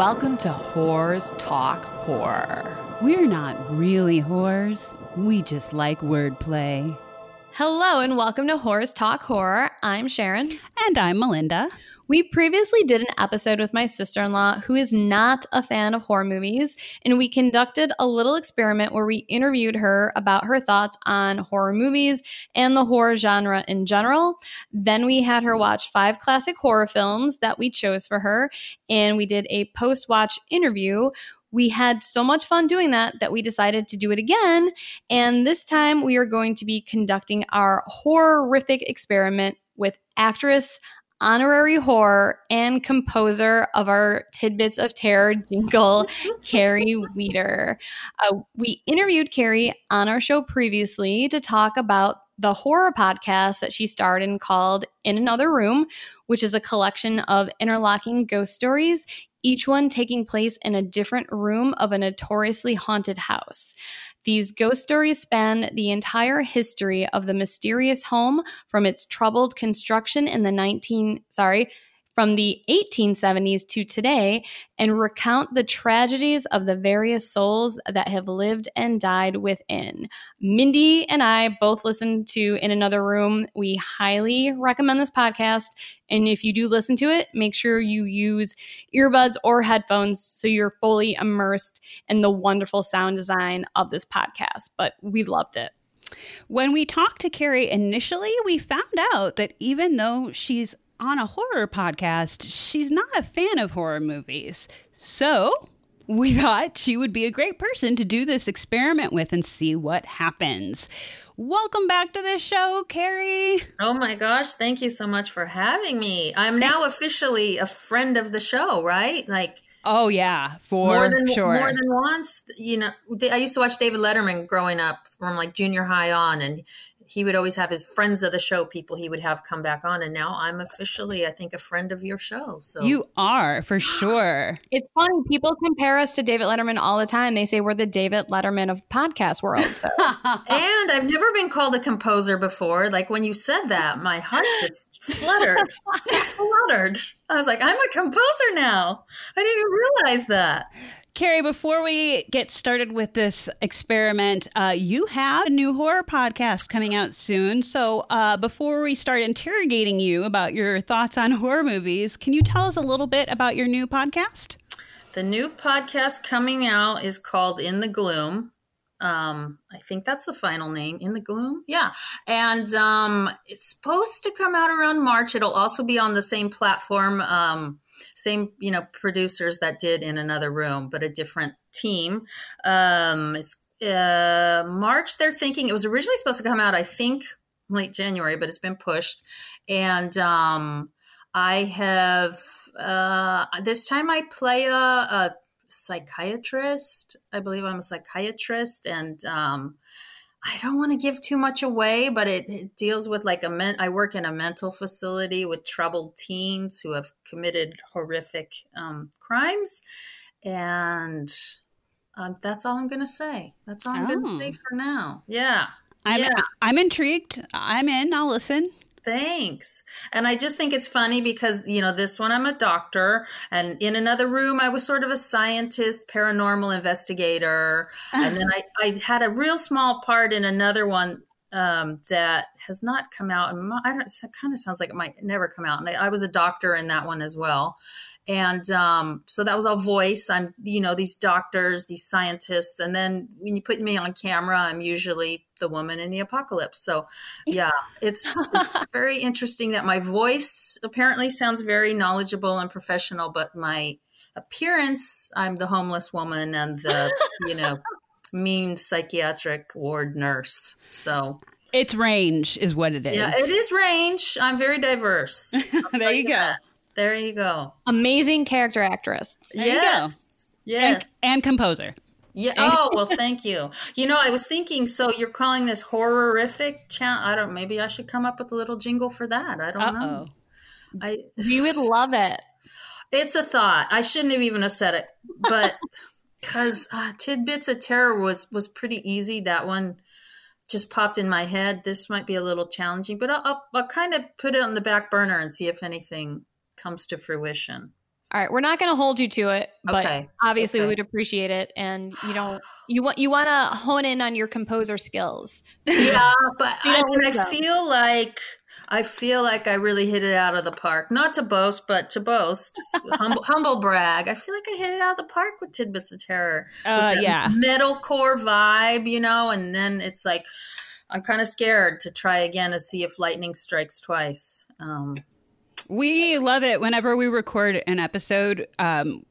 Welcome to Whores Talk Horror. We're not really whores. We just like wordplay. Hello and welcome to Whores Talk Horror. I'm Sharon. And I'm Melinda. We previously did an episode with my sister in law who is not a fan of horror movies, and we conducted a little experiment where we interviewed her about her thoughts on horror movies and the horror genre in general. Then we had her watch five classic horror films that we chose for her, and we did a post watch interview we had so much fun doing that that we decided to do it again. And this time we are going to be conducting our horrific experiment with actress honorary horror and composer of our Tidbits of Terror jingle, Carrie Weeder. Uh, we interviewed Carrie on our show previously to talk about the horror podcast that she starred in called In Another Room, which is a collection of interlocking ghost stories, each one taking place in a different room of a notoriously haunted house. These ghost stories span the entire history of the mysterious home from its troubled construction in the 19 sorry, from the 1870s to today and recount the tragedies of the various souls that have lived and died within. Mindy and I both listened to In Another Room. We highly recommend this podcast. And if you do listen to it, make sure you use earbuds or headphones so you're fully immersed in the wonderful sound design of this podcast. But we loved it. When we talked to Carrie initially, we found out that even though she's on a horror podcast, she's not a fan of horror movies. So we thought she would be a great person to do this experiment with and see what happens. Welcome back to the show, Carrie. Oh my gosh, thank you so much for having me. I'm now officially a friend of the show, right? Like Oh yeah, for more than sure. more than once. You know, I used to watch David Letterman growing up from like junior high on, and he would always have his friends of the show people he would have come back on and now i'm officially i think a friend of your show so. You are for sure. It's funny people compare us to david letterman all the time. They say we're the david letterman of podcast world so. And i've never been called a composer before. Like when you said that my heart just fluttered. Fluttered. I was like i'm a composer now. I didn't even realize that Carrie, before we get started with this experiment, uh, you have a new horror podcast coming out soon. So, uh, before we start interrogating you about your thoughts on horror movies, can you tell us a little bit about your new podcast? The new podcast coming out is called In the Gloom. Um, I think that's the final name, In the Gloom. Yeah. And um, it's supposed to come out around March. It'll also be on the same platform. Um, same you know producers that did in another room but a different team. Um it's uh march they're thinking it was originally supposed to come out i think late january but it's been pushed. And um i have uh this time i play a, a psychiatrist i believe i'm a psychiatrist and um I don't want to give too much away, but it, it, deals with like a men. I work in a mental facility with troubled teens who have committed horrific um, crimes, and uh, that's all I'm going to say. That's all I'm oh. going to say for now. Yeah, I'm, yeah. I'm intrigued. I'm in. I'll listen. Thanks. And I just think it's funny because, you know, this one I'm a doctor, and in another room I was sort of a scientist, paranormal investigator. and then I, I had a real small part in another one um, that has not come out. And I don't, it kind of sounds like it might never come out. And I, I was a doctor in that one as well and um, so that was all voice i'm you know these doctors these scientists and then when you put me on camera i'm usually the woman in the apocalypse so yeah it's it's very interesting that my voice apparently sounds very knowledgeable and professional but my appearance i'm the homeless woman and the you know mean psychiatric ward nurse so it's range is what it is yeah it is range i'm very diverse there you go that. There you go. Amazing character actress. There yes. Yes. And, and, composer. Yeah. Oh well, thank you. You know, I was thinking. So you're calling this horrific? Cha- I don't. Maybe I should come up with a little jingle for that. I don't Uh-oh. know. I. You would love it. It's a thought. I shouldn't have even have said it, but because uh, tidbits of terror was was pretty easy. That one just popped in my head. This might be a little challenging, but I'll, I'll, I'll kind of put it on the back burner and see if anything comes to fruition. All right, we're not going to hold you to it, but Okay, obviously okay. we would appreciate it. And you don't you want you want to hone in on your composer skills. Yeah, but I mean, I feel like I feel like I really hit it out of the park. Not to boast, but to boast, humble, humble brag. I feel like I hit it out of the park with tidbits of terror. Uh, yeah. metalcore vibe, you know, and then it's like I'm kind of scared to try again to see if lightning strikes twice. Um, We love it whenever we record an episode. Um,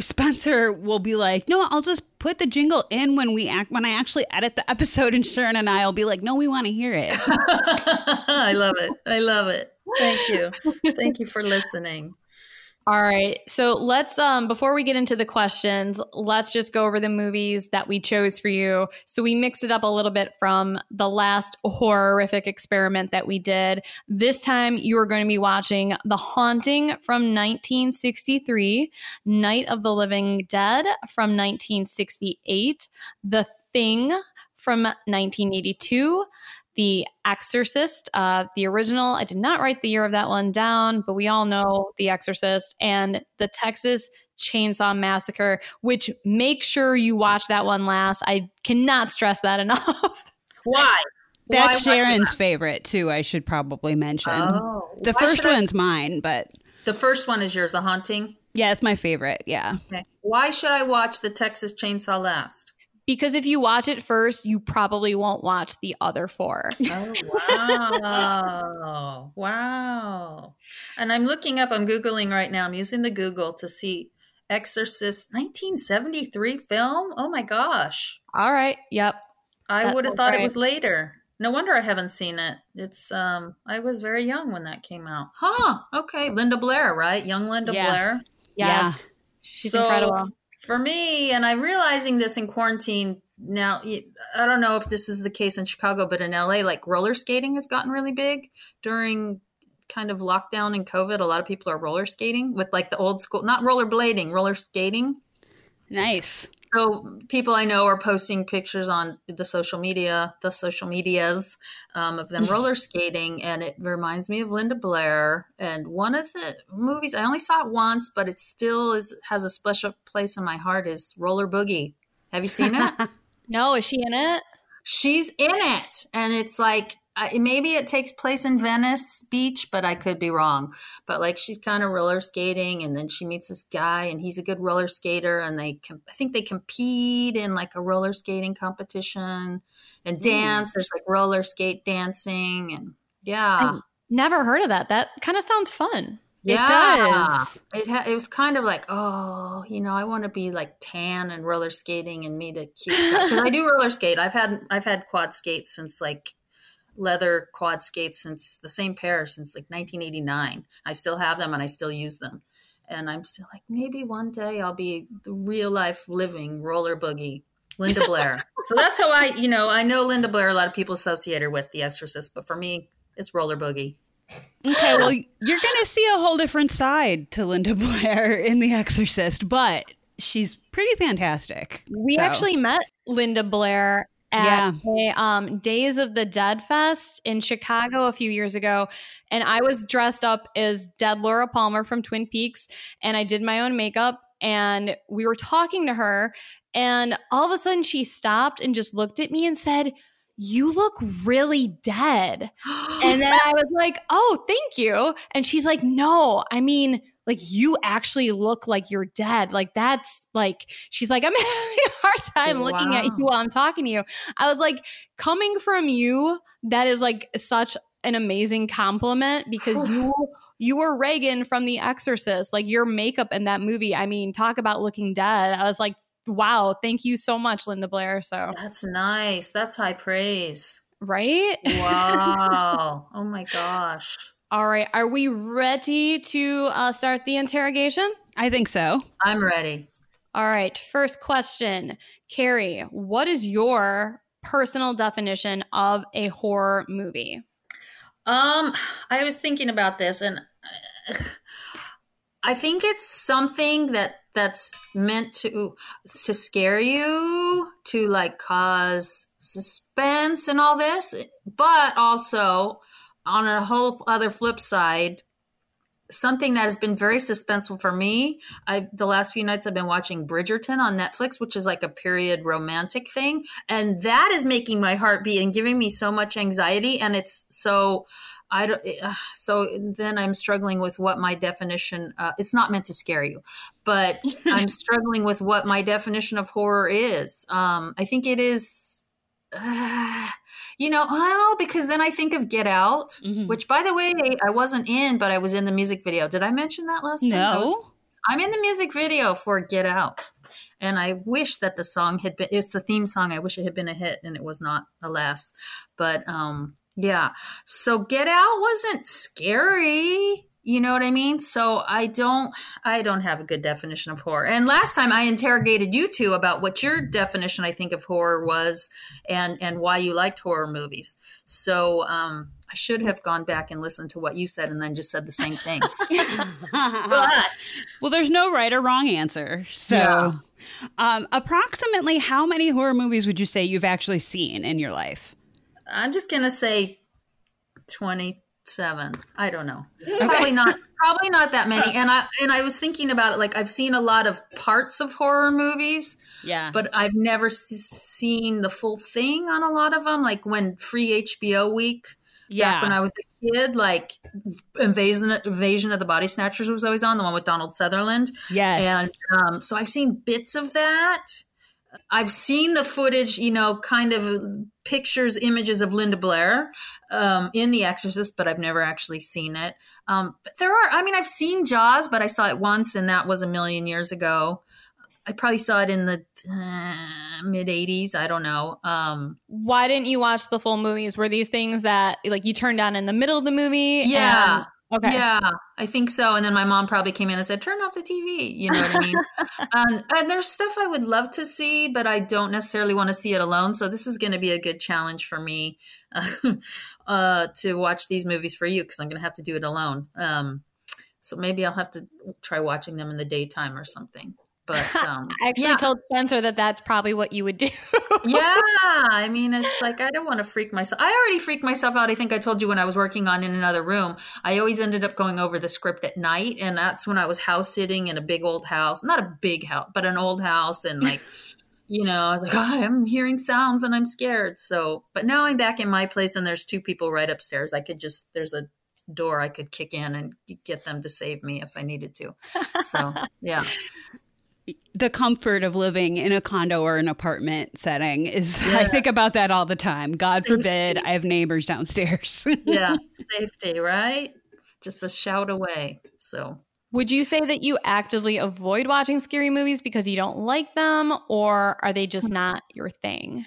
Spencer will be like, "No, I'll just put the jingle in when we act when I actually edit the episode." And Sharon and I will be like, "No, we want to hear it." I love it. I love it. Thank you. Thank you for listening. All right. So let's um before we get into the questions, let's just go over the movies that we chose for you. So we mixed it up a little bit from the last horrific experiment that we did. This time you are going to be watching The Haunting from 1963, Night of the Living Dead from 1968, The Thing from 1982, the Exorcist, uh, the original. I did not write the year of that one down, but we all know The Exorcist and the Texas Chainsaw Massacre, which make sure you watch that one last. I cannot stress that enough. Why? That's Why Sharon's favorite too. I should probably mention. Oh, the first should I- one's mine, but The first one is yours, The Haunting. yeah, it's my favorite. Yeah. Okay. Why should I watch the Texas Chainsaw last? Because if you watch it first, you probably won't watch the other four. Oh wow. wow. And I'm looking up, I'm Googling right now. I'm using the Google to see Exorcist 1973 film. Oh my gosh. All right. Yep. I That would have thought right. it was later. No wonder I haven't seen it. It's um I was very young when that came out. Huh. Okay. Linda Blair, right? Young Linda Yeah. Blair. Yes. She's So, incredible. For me, and I'm realizing this in quarantine now, I don't know if this is the case in Chicago, but in LA, like roller skating has gotten really big during kind of lockdown and COVID. A lot of people are roller skating with like the old school, not roller blading, roller skating. Nice. So people I know are posting pictures on the social media, the social medias um, of them roller skating, and it reminds me of Linda Blair. And one of the movies I only saw it once, but it still is has a special place in my heart is Roller Boogie. Have you seen it? No, is she in it? She's in it, and it's like I, maybe it takes place in Venice Beach, but I could be wrong. But like she's kind of roller skating, and then she meets this guy, and he's a good roller skater, and they com- I think they compete in like a roller skating competition and hmm. dance. There's like roller skate dancing, and yeah, I- Never heard of that. That kind of sounds fun. yeah. It does. It ha- it was kind of like, oh, you know, I want to be like tan and roller skating and meet a cute because I do roller skate. I've had I've had quad skates since like leather quad skates since the same pair since like 1989. I still have them and I still use them. And I'm still like, maybe one day I'll be the real life living roller boogie. Linda Blair. so that's how I, you know, I know Linda Blair. A lot of people associate her with The Exorcist, but for me, it's roller boogie. Okay, well, you're going to see a whole different side to Linda Blair in The Exorcist, but she's pretty fantastic. We So, actually met Linda Blair Yeah. a um, Days of the Dead Fest in Chicago a few years ago. And I was dressed up as dead Laura Palmer from Twin Peaks, and I did my own makeup. And we were talking to her, and all of a sudden she stopped and just looked at me and said, You look really dead. And then I was like, oh, thank you. And she's like, no, I mean, like you actually look like you're dead. Like that's like, she's like, I'm having a hard time looking at you while I'm talking to you. I was like, coming from you, that is like such an amazing compliment because you you were Regan from The Exorcist. Like your makeup in that movie. I mean, talk about looking dead. I was like, wow, thank you so much, Linda Blair. So That's nice. That's high praise. right? Wow. oh my gosh. All right. Are we ready to uh, start the interrogation? I think so. I'm ready. All right. First question Carrie, what is your personal definition of a horror movie? Um, I was thinking about this and I think it's something that that's meant to to scare you, to like cause suspense and all this, but also on a whole other flip side, something that has been very suspenseful for me. I the last few nights I've been watching Bridgerton on Netflix, which is like a period romantic thing, and that is making my heart beat and giving me so much anxiety. And it's so I don't. Uh, so then I'm struggling with what my definition. Uh, it's not meant to scare you, but I'm struggling with what my definition of horror is. Um, I think it is. Uh, you know, oh, because then I think of Get Out, mm-hmm. which, by the way, I wasn't in, but I was in the music video. Did I mention that last time? No. I'm in the music video for Get Out. And I wish that the song had been, it's the theme song. I wish it had been a hit and it was not, alas. But um, yeah. So Get Out wasn't scary. You know what I mean? So I don't I don't have a good definition of horror. And last time I interrogated you two about what your definition I think of horror was and and why you liked horror movies. So um I should have gone back and listened to what you said and then just said the same thing. but well, there's no right or wrong answer. So, yeah. um, approximately how many horror movies would you say you've actually seen in your life? I'm just gonna say twenty seven. I don't know. Okay. Probably not. Probably not that many. And I and I was thinking about it. Like I've seen a lot of parts of horror movies. Yeah. But I've never seen the full thing on a lot of them. Like when free HBO week. Yeah. Back when I was a kid, like Invasion Invasion of the Body Snatchers was always on the one with Donald Sutherland. Yes. And um, so I've seen bits of that. I've seen the footage, you know, kind of pictures, images of Linda Blair um, in The Exorcist, but I've never actually seen it. Um, but there are, I mean, I've seen Jaws, but I saw it once, and that was a million years ago. I probably saw it in the uh, mid 80s. I don't know. Um, Why didn't you watch the full movies? Were these things that like you turned on in the middle of the movie? Yeah. And- Okay. Yeah, I think so. And then my mom probably came in and said, "Turn off the TV." You know what I mean? um, and there's stuff I would love to see, but I don't necessarily want to see it alone. So this is going to be a good challenge for me uh, to watch these movies for you because I'm going to have to do it alone. Um, so maybe I'll have to try watching them in the daytime or something. But um, I actually yeah. told Spencer that that's probably what you would do. yeah, I mean, it's like I don't want to freak myself. I already freaked myself out. I think I told you when I was working on in another room. I always ended up going over the script at night, and that's when I was house sitting in a big old house, not a big house, but an old house, and like. you know, I was like, oh, I'm hearing sounds and I'm scared. So, but now I'm back in my place and there's two people right upstairs. I could just, there's a door I could kick in and get them to save me if I needed to. So, yeah the comfort of living in a condo or an apartment setting is yeah. I think about that all the time. God safety. forbid I have neighbors downstairs. yeah, safety, right? Just a shout away. So would you say that you actively avoid watching scary movies because you don't like them or are they just not your thing?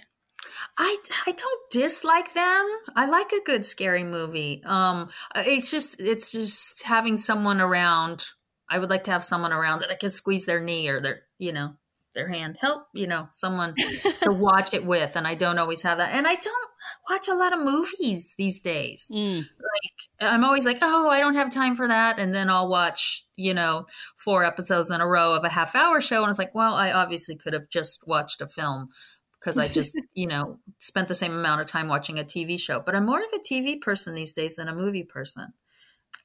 I, I don't dislike them. I like a good scary movie. Um it's just it's just having someone around I would like to have someone around that I can squeeze their knee or their, you know, their hand. Help, you know, someone to watch it with. And I don't always have that. And I don't watch a lot of movies these days. Mm. Like I'm always like, oh, I don't have time for that. And then I'll watch, you know, four episodes in a row of a half hour show. And it's like, well, I obviously could have just watched a film because I just, you know, spent the same amount of time watching a TV show. But I'm more of a TV person these days than a movie person.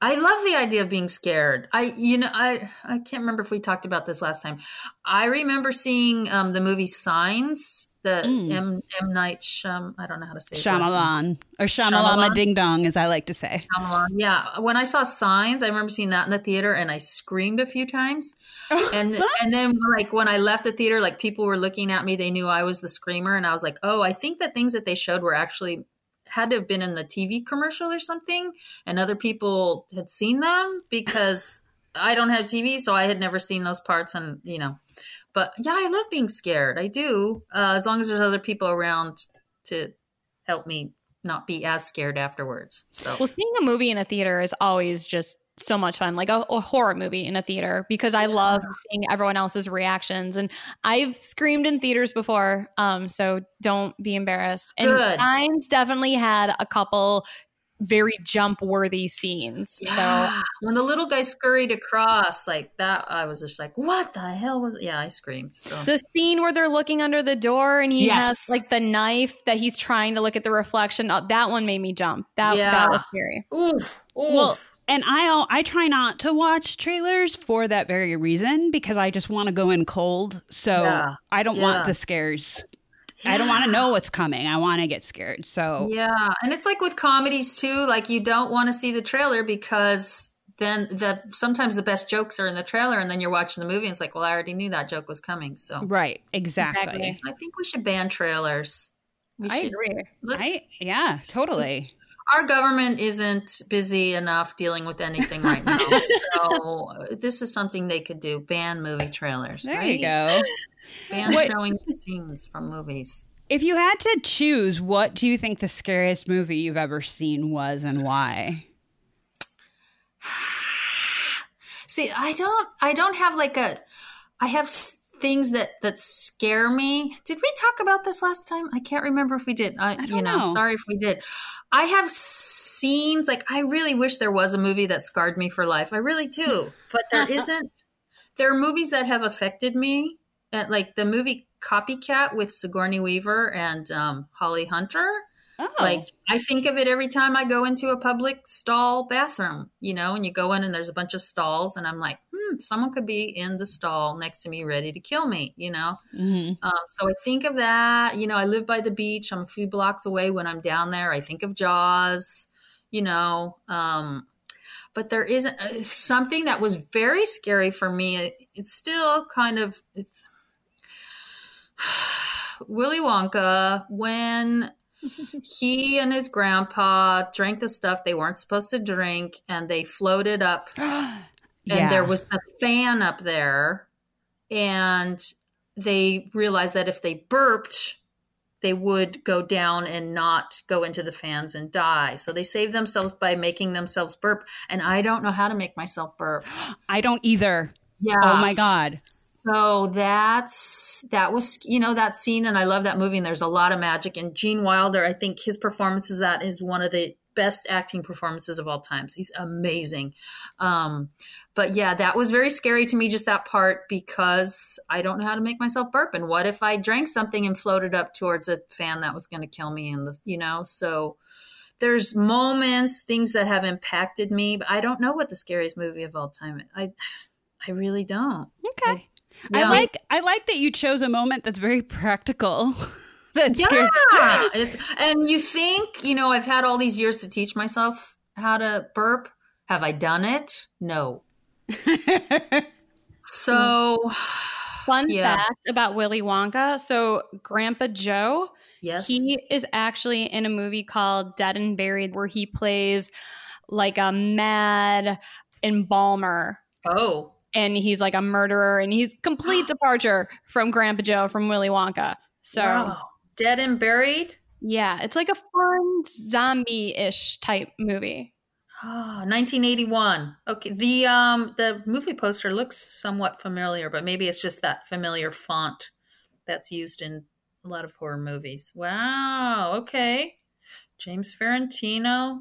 I love the idea of being scared. I, you know, I, I can't remember if we talked about this last time. I remember seeing um, the movie Signs, the mm. M M Night Shyam. I don't know how to say Shyamalan or Shyamalama Ding Dong, as I like to say. Shyamalan. Yeah, when I saw Signs, I remember seeing that in the theater, and I screamed a few times. and and then like when I left the theater, like people were looking at me, they knew I was the screamer, and I was like, oh, I think the things that they showed were actually had to have been in the TV commercial or something, and other people had seen them because I don't have TV, so I had never seen those parts, and you know. But yeah, I love being scared. I do, uh, as long as there's other people around to help me not be as scared afterwards. So, well, seeing a movie in a theater is always just so much fun, like a, a, horror movie in a theater, because I love seeing everyone else's reactions. And I've screamed in theaters before, um, so don't be embarrassed. And Good. Signs definitely had a couple very jump worthy scenes. Yeah. So when the little guy scurried across like that, I was just like, what the hell was it? Yeah, I screamed. So the scene where they're looking under the door and he yes. has like the knife that he's trying to look at the reflection. Uh, that one made me jump. That, yeah. that was scary. Oof. Oof. Well, and I al- I try not to watch trailers for that very reason because I just want to go in cold. So Yeah. I don't Yeah. want the scares. I don't want to know what's coming. I want to get scared. So Yeah, and it's like with comedies too. Like you don't want to see the trailer because then the sometimes the best jokes are in the trailer, and then you're watching the movie, and it's like, well, I already knew that joke was coming. So right, exactly. Exactly. I think we should ban trailers. We I should. agree. I yeah, totally. our government isn't busy enough dealing with anything right now, so this is something they could do: ban movie trailers. There right? you go. Ban What- showing scenes from movies. If you had to choose, what do you think the scariest movie you've ever seen was and why? See, I don't I don't have like a I have things that that scare me. Did we talk about this last time? I can't remember if we did. I, don't you know, know. sorry if we did. I have scenes like I really wish there was a movie that scarred me for life. I really do. But there isn't. There are movies that have affected me. Like the movie Copycat with Sigourney Weaver and um, Holly Hunter. Oh, Like I think of it every time I go into a public stall bathroom, you know, and you go in and there's a bunch of stalls, and I'm like, hmm, someone could be in the stall next to me, ready to kill me, you know. Mhm. Um, so I think of that. You know, I live by the beach. I'm a few blocks away. When I'm down there, I think of Jaws. You know, um, but there isn't uh, something that was very scary for me. It, it's still kind of it's Willy Wonka when he and his grandpa drank the stuff they weren't supposed to drink, and they floated up yeah. and there was a fan up there and they realized that if they burped they would go down and not go into the fans and die so they saved themselves by making themselves burp and i don't know how to make myself burp I don't either. yeah Oh my God. So that's that was you know that scene and i love that movie and there's a lot of magic and gene wilder i think his performance is that is one of the best acting performances of all times. He's amazing. Um but yeah that was very scary to me just that part because i don't know how to make myself burp and what if i drank something and floated up towards a fan that was going to kill me and the you know? So there's moments things that have impacted me but i don't know what the scariest movie of all time i i really don't. Okay. I Yeah. like I like that you chose a moment that's very practical. that's Yeah, scary. it's and you think you know I've had all these years to teach myself how to burp. Have I done it? No. So Fun Yeah. fact about Willy Wonka. So, Grandpa Joe, yes, he is actually in a movie called Dead and Buried where he plays like a mad embalmer. oh And he's like a murderer, and he's complete departure from Grandpa Joe from Willy Wonka. So, wow. dead and buried. yeah, it's like a fun zombie ish type movie. Ah, 1981. Okay, the um the movie poster looks somewhat familiar, but maybe it's just that familiar font that's used in a lot of horror movies. Wow. Okay, James Farentino,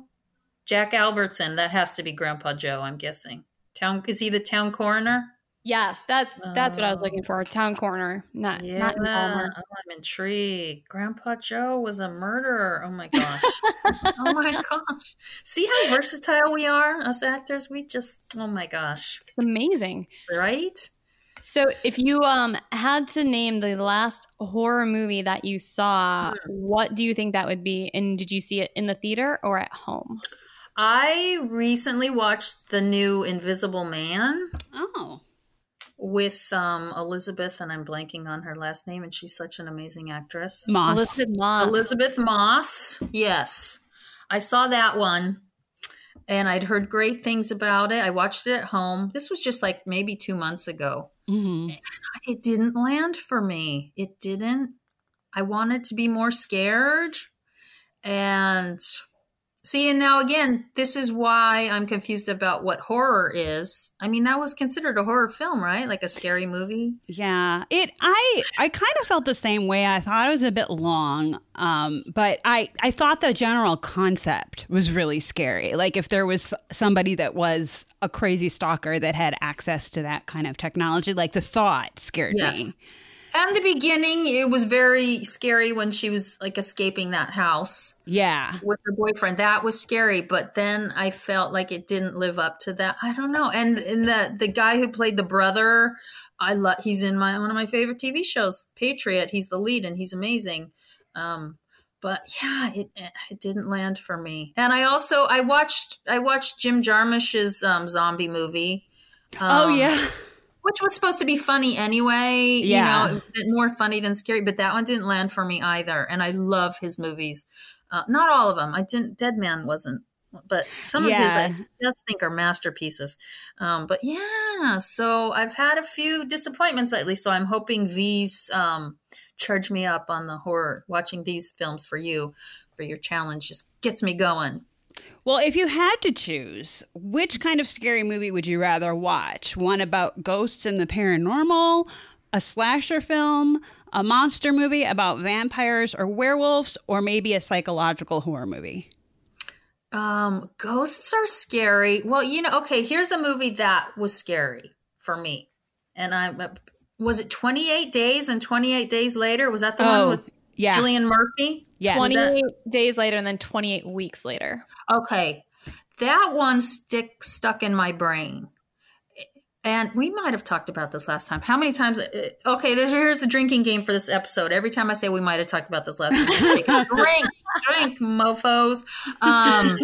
Jack Albertson. That has to be Grandpa Joe. I'm guessing. Town is he the town coroner? Yes, that's that's what I was Oh. looking for. Town corner, not Yeah, not oh. I'm intrigued. Grandpa Joe was a murderer. Oh my gosh. oh my gosh. See how versatile we are, us actors? We just, oh my gosh. Amazing. Right? So, if you um had to name the last horror movie that you saw, Hmm. what do you think that would be? And did you see it in the theater or at home? I recently watched the new Invisible Man Oh. with um, Elisabeth, and I'm blanking on her last name, and she's such an amazing actress. Moss. Elisabeth Moss. Elisabeth Moss. Yes. I saw that one and I'd heard great things about it. I watched it at home. This was just like maybe two months ago. Mhm. It didn't land for me. It didn't. I wanted to be more scared. And see, and now again, this is why I'm confused about what horror is. I mean, that was considered a horror film, right? Like a scary movie. Yeah, it. I I kind of felt the same way. I thought it was a bit long, um, but I I thought the general concept was really scary. Like if there was somebody that was a crazy stalker that had access to that kind of technology, like the thought scared Yes. me. And the beginning, it was very scary when she was like escaping that house Yeah. with her boyfriend. That was scary, but then I felt like it didn't live up to that. I don't know. And and the the guy who played the brother, I love. He's in my one of my favorite TV shows, Patriot. He's the lead, and he's amazing. Um, but yeah, it it didn't land for me. And I also I watched I watched Jim Jarmusch's um, zombie movie. oh Um, yeah. Which was supposed to be funny anyway. Yeah. You know, more funny than scary, but that one didn't land for me either. And I love his movies. Uh, not all of them. I didn't. Dead Man wasn't, but some of his I just think are masterpieces. Um, but yeah, so I've had a few disappointments lately. So I'm hoping these um, charge me up on the horror. Watching these films for you for your challenge just gets me going. Well, if you had to choose, which kind of scary movie would you rather watch? One about ghosts and the paranormal, a slasher film, a monster movie about vampires or werewolves, or maybe a psychological horror movie? Um, ghosts are scary. Well, you know, okay, here's a movie that was scary for me. And I was it 28 days and 28 days later? Was that the Oh, one with yeah. Cillian Murphy? Yes. 28 days later and then 28 weeks later. Okay. That one stick stuck in my brain. And we might have talked about this last time. How many times? uh, Okay, there's, here's the drinking game for this episode. Every time I say we might have talked about this last time, I take a drink, drink, mofos. Um,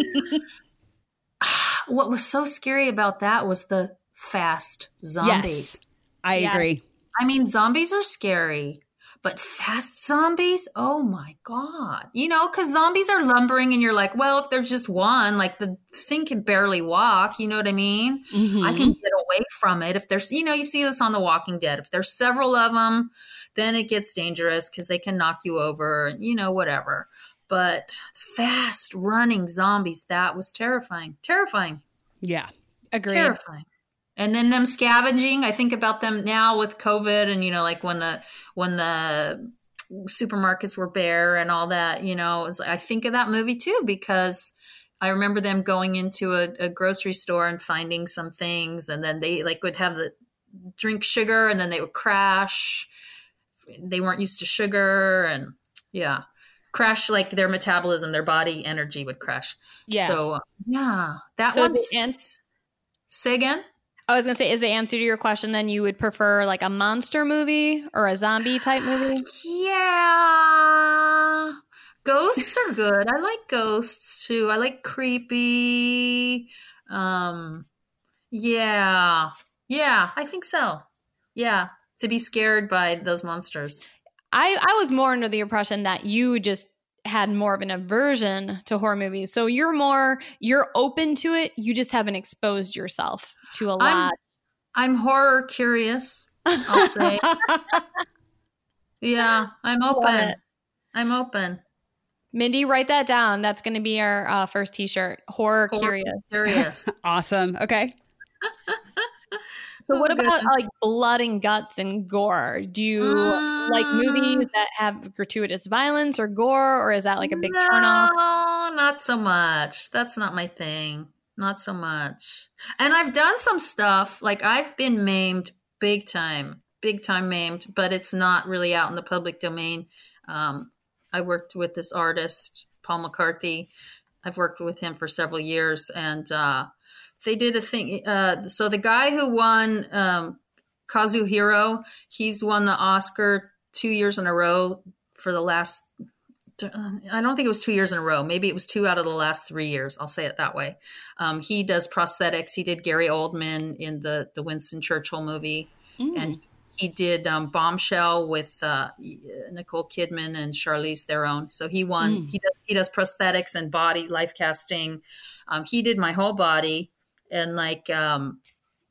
what was so scary about that was the fast zombies. Yes. I Yeah. agree. I mean, zombies are scary, but fast zombies, oh my God. You know, because zombies are lumbering, and you're like, well, if there's just one, like the thing can barely walk, you know what I mean? I Mhm. can get away from it. If there's, you know, you see this on The Walking Dead. If there's several of them, then it gets dangerous because they can knock you over, and you know, whatever. But fast running zombies, that was terrifying. Terrifying. Yeah. Agreed. Terrifying. And then them scavenging, I think about them now with COVID and you know, like when the when the supermarkets were bare and all that, you know, it was, I think of that movie too because I remember them going into a, a grocery store and finding some things and then they like would have the drink sugar and then they would crash. They weren't used to sugar and yeah. Crash like their metabolism, their body energy would crash. Yeah. So yeah, that So one's the ans- say again. I was to say, is the answer to your question then you would prefer like a monster movie or a zombie type movie? Yeah. Ghosts are good. I like ghosts too. I like creepy. Um yeah. Yeah, I think so. Yeah, to be scared by those monsters. I, I was more under the impression that you just had more of an aversion to horror movies. So you're more, you're open to it. You just haven't exposed yourself to a I'm- lot. I'm horror curious, I'll say. yeah, I'm open. I'm open. Mindy, write that down. That's going to be our uh, first t-shirt. Horror, Horror curious. Curious. Awesome. Okay. So what Oh, about like blood and guts and gore? Do you like movies Mm. that have gratuitous violence or gore, or is that like a big turnoff? No, not so much. That's not my thing. Not so much. And I've done some stuff like I've been maimed big time, big time maimed, but it's not really out in the public domain. Um, I worked with this artist, Paul McCarthy. I've worked with him for several years, and uh, they did a thing. Uh, so the guy who won um, Kazuhiro, he's won the Oscar two years in a row for the last I don't think it was two years in a row. Maybe it was two out of the last three years. I'll say it that way. Um, he does prosthetics. He did Gary Oldman in the the Winston Churchill movie, and he did um, Bombshell with uh, Nicole Kidman and Charlize Theron. So he won. He does he does prosthetics and body life casting. Um, he did my whole body, and like um,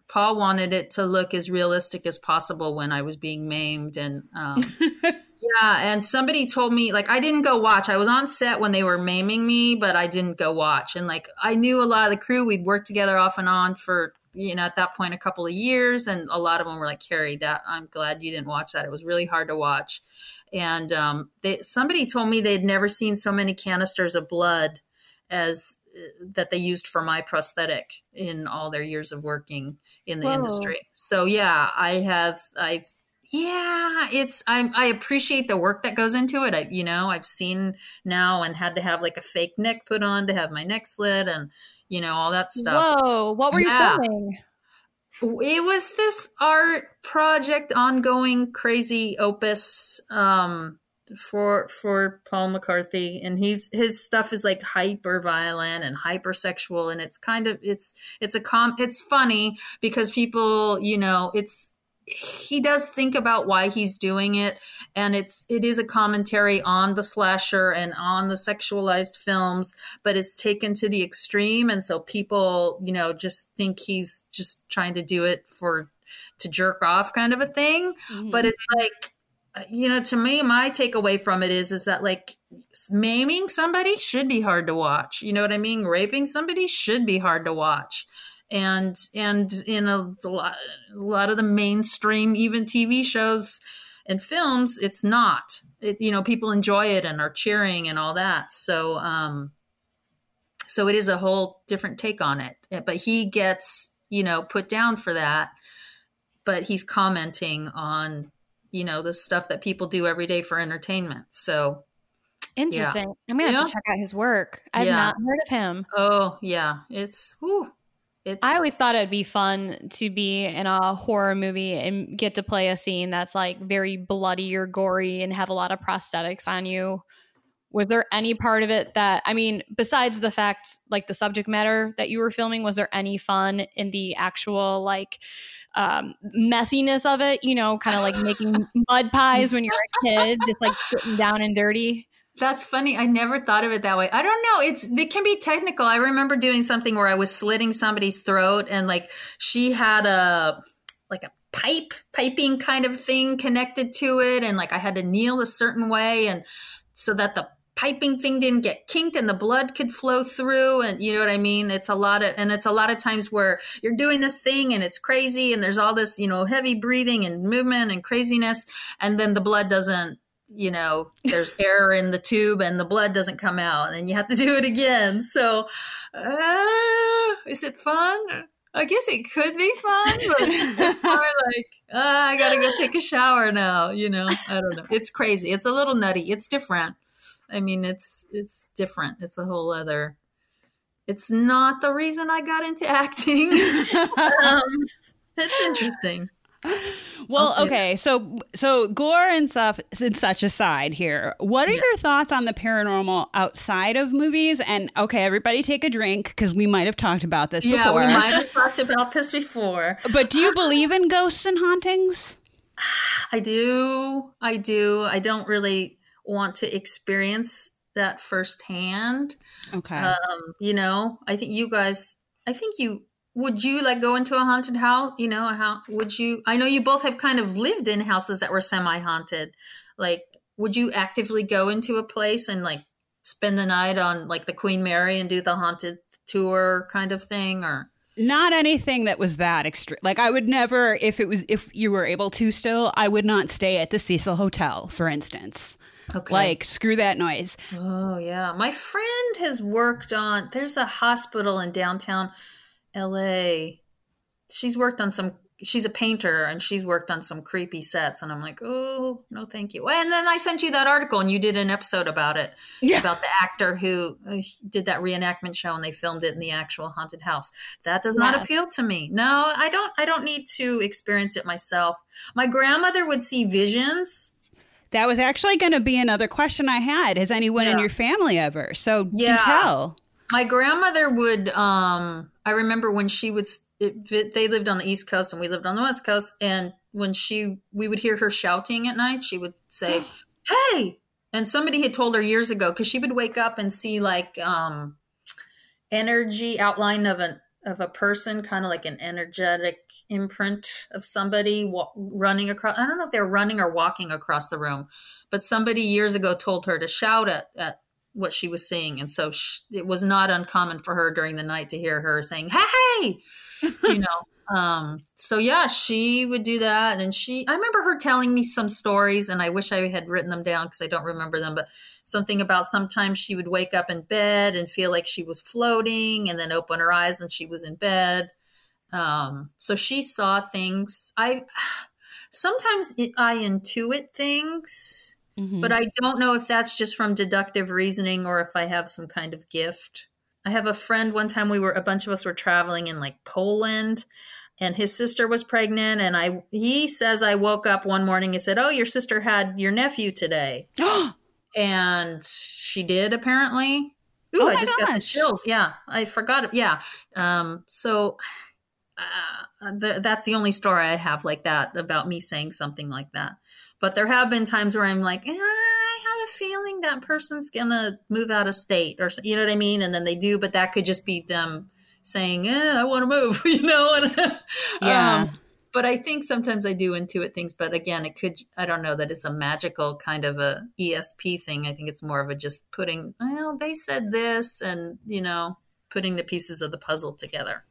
Paul wanted it to look as realistic as possible when I was being maimed and. Yeah, and somebody told me like I didn't go watch. I was on set when they were maiming me, but I didn't go watch. And like I knew a lot of the crew. We'd worked together off and on for you know at that point a couple of years, and a lot of them were like, "Carrie, that I'm glad you didn't watch that. It was really hard to watch." And um, they, somebody told me they'd never seen so many canisters of blood as uh, that they used for my prosthetic in all their years of working in the Whoa. industry. So yeah, I have I've yeah it's i i appreciate the work that goes into it i you know i've seen now and had to have like a fake neck put on to have my neck slit and you know all that stuff Whoa, what were Yeah. you filming? it was this art project ongoing crazy opus um for for paul mccarthy and he's his stuff is like hyper violent and hypersexual and it's kind of it's it's a com it's funny because people you know it's he does think about why he's doing it and it's it is a commentary on the slasher and on the sexualized films but it's taken to the extreme and so people you know just think he's just trying to do it for to jerk off kind of a thing. Mm-hmm. But it's like you know to me my takeaway from it is is that like maiming somebody should be hard to watch. You know what i mean? Raping somebody should be hard to watch and and in a, a lot, a lot of the mainstream even tv shows and films it's not it, you know people enjoy it and are cheering and all that so um so it is a whole different take on it but he gets you know put down for that but he's commenting on you know the stuff that people do every day for entertainment so Interesting. I'm gonna have to check out his work. I've Yeah. not heard of him. oh yeah it's whew, it's I always thought it'd be fun to be in a horror movie and get to play a scene that's like very bloody or gory and have a lot of prosthetics on you. Was there any part of it that, I mean, besides the fact, like the subject matter that you were filming, was there any fun in the actual, like, um, messiness of it? You know, kind of like making mud pies when you're a kid, just like sitting down and dirty? That's funny. I never thought of it that way. I don't know. It's it can be technical. I remember doing something where I was slitting somebody's throat and like she had a like a pipe piping kind of thing connected to it and like I had to kneel a certain way and so that the piping thing didn't get kinked and the blood could flow through and you know what I mean? It's a lot of and it's a lot of times where you're doing this thing and it's crazy and there's all this, you know, heavy breathing and movement and craziness and then the blood doesn't you know, there's air in the tube and the blood doesn't come out, and then you have to do it again. So, uh, is it fun? I guess it could be fun, but like, uh, I gotta go take a shower now. You know, I don't know. It's crazy. It's a little nutty. It's different. I mean, it's it's different. It's a whole other. It's not the reason I got into acting. um, it's interesting. Well, Okay. so so gore and stuff and such aside here. What are Yeah. your thoughts on the paranormal outside of movies? And okay, everybody take a drink because we might have talked about this Yeah, before. we might have talked about this before. But do you believe in ghosts and hauntings? I do. I do. I don't really want to experience that firsthand. Okay. Um, you know, I think you guys, I think you, would you like go into a haunted house? You know, how would you? I know you both have kind of lived in houses that were semi haunted. Like, would you actively go into a place and like spend the night on like the Queen Mary and do the haunted tour kind of thing? Or, not anything that was that extreme. Like I would never, if it was, if you were able to still, I would not stay at the Cecil Hotel, for instance. okay. Like screw that noise. Oh yeah, my friend has worked on. There's a hospital in downtown L.A. She's worked on some. She's a painter and she's worked on some creepy sets. And I'm like, oh no, thank you. And then I sent you that article and you did an episode about it Yeah. about the actor who uh, did that reenactment show and they filmed it in the actual haunted house. That does not appeal to me. No, I don't. I don't need to experience it myself. My grandmother would see visions. That was actually going to be another question I had. Has anyone in your family ever? So Yeah. tell. My grandmother would. Um, I remember when she would. It, they lived on the East Coast and we lived on the West Coast. And when she, we would hear her shouting at night. She would say, "Hey!" And somebody had told her years ago because she would wake up and see like um, energy outline of an of a person, kind of like an energetic imprint of somebody wa- running across. I don't know if they're running or walking across the room, but somebody years ago told her to shout at, at what she was seeing, and so sh it was not uncommon for her during the night to hear her saying "Hey," you know. Um, so yeah, she would do that, and she. I remember her telling me some stories, and I wish I had written them down because I don't remember them. But something about sometimes she would wake up in bed and feel like she was floating, and then open her eyes and she was in bed. Um, so she saw things. I sometimes I intuit things, Mhm. but I don't know if that's just from deductive reasoning or if I have some kind of gift. I have a friend one time we were a bunch of us were traveling in like Poland and his sister was pregnant and I he says I woke up one morning and said, "Oh, your sister had your nephew today." and she did apparently. Ooh, Oh I just got the chills. Yeah, I forgot it. Yeah. Um, so uh, th- that's the only story I have like that about me saying something like that. But there have been times where I'm like, eh, I have a feeling that person's gonna move out of state, or you know what I mean, and then they do. But that could just be them saying, eh, I want to move, you know. And, Yeah. um, but I think sometimes I do intuit things. But again, it could I don't know that it's a magical kind of a ESP thing. I think it's more of a just putting well, they said this, and you know, putting the pieces of the puzzle together.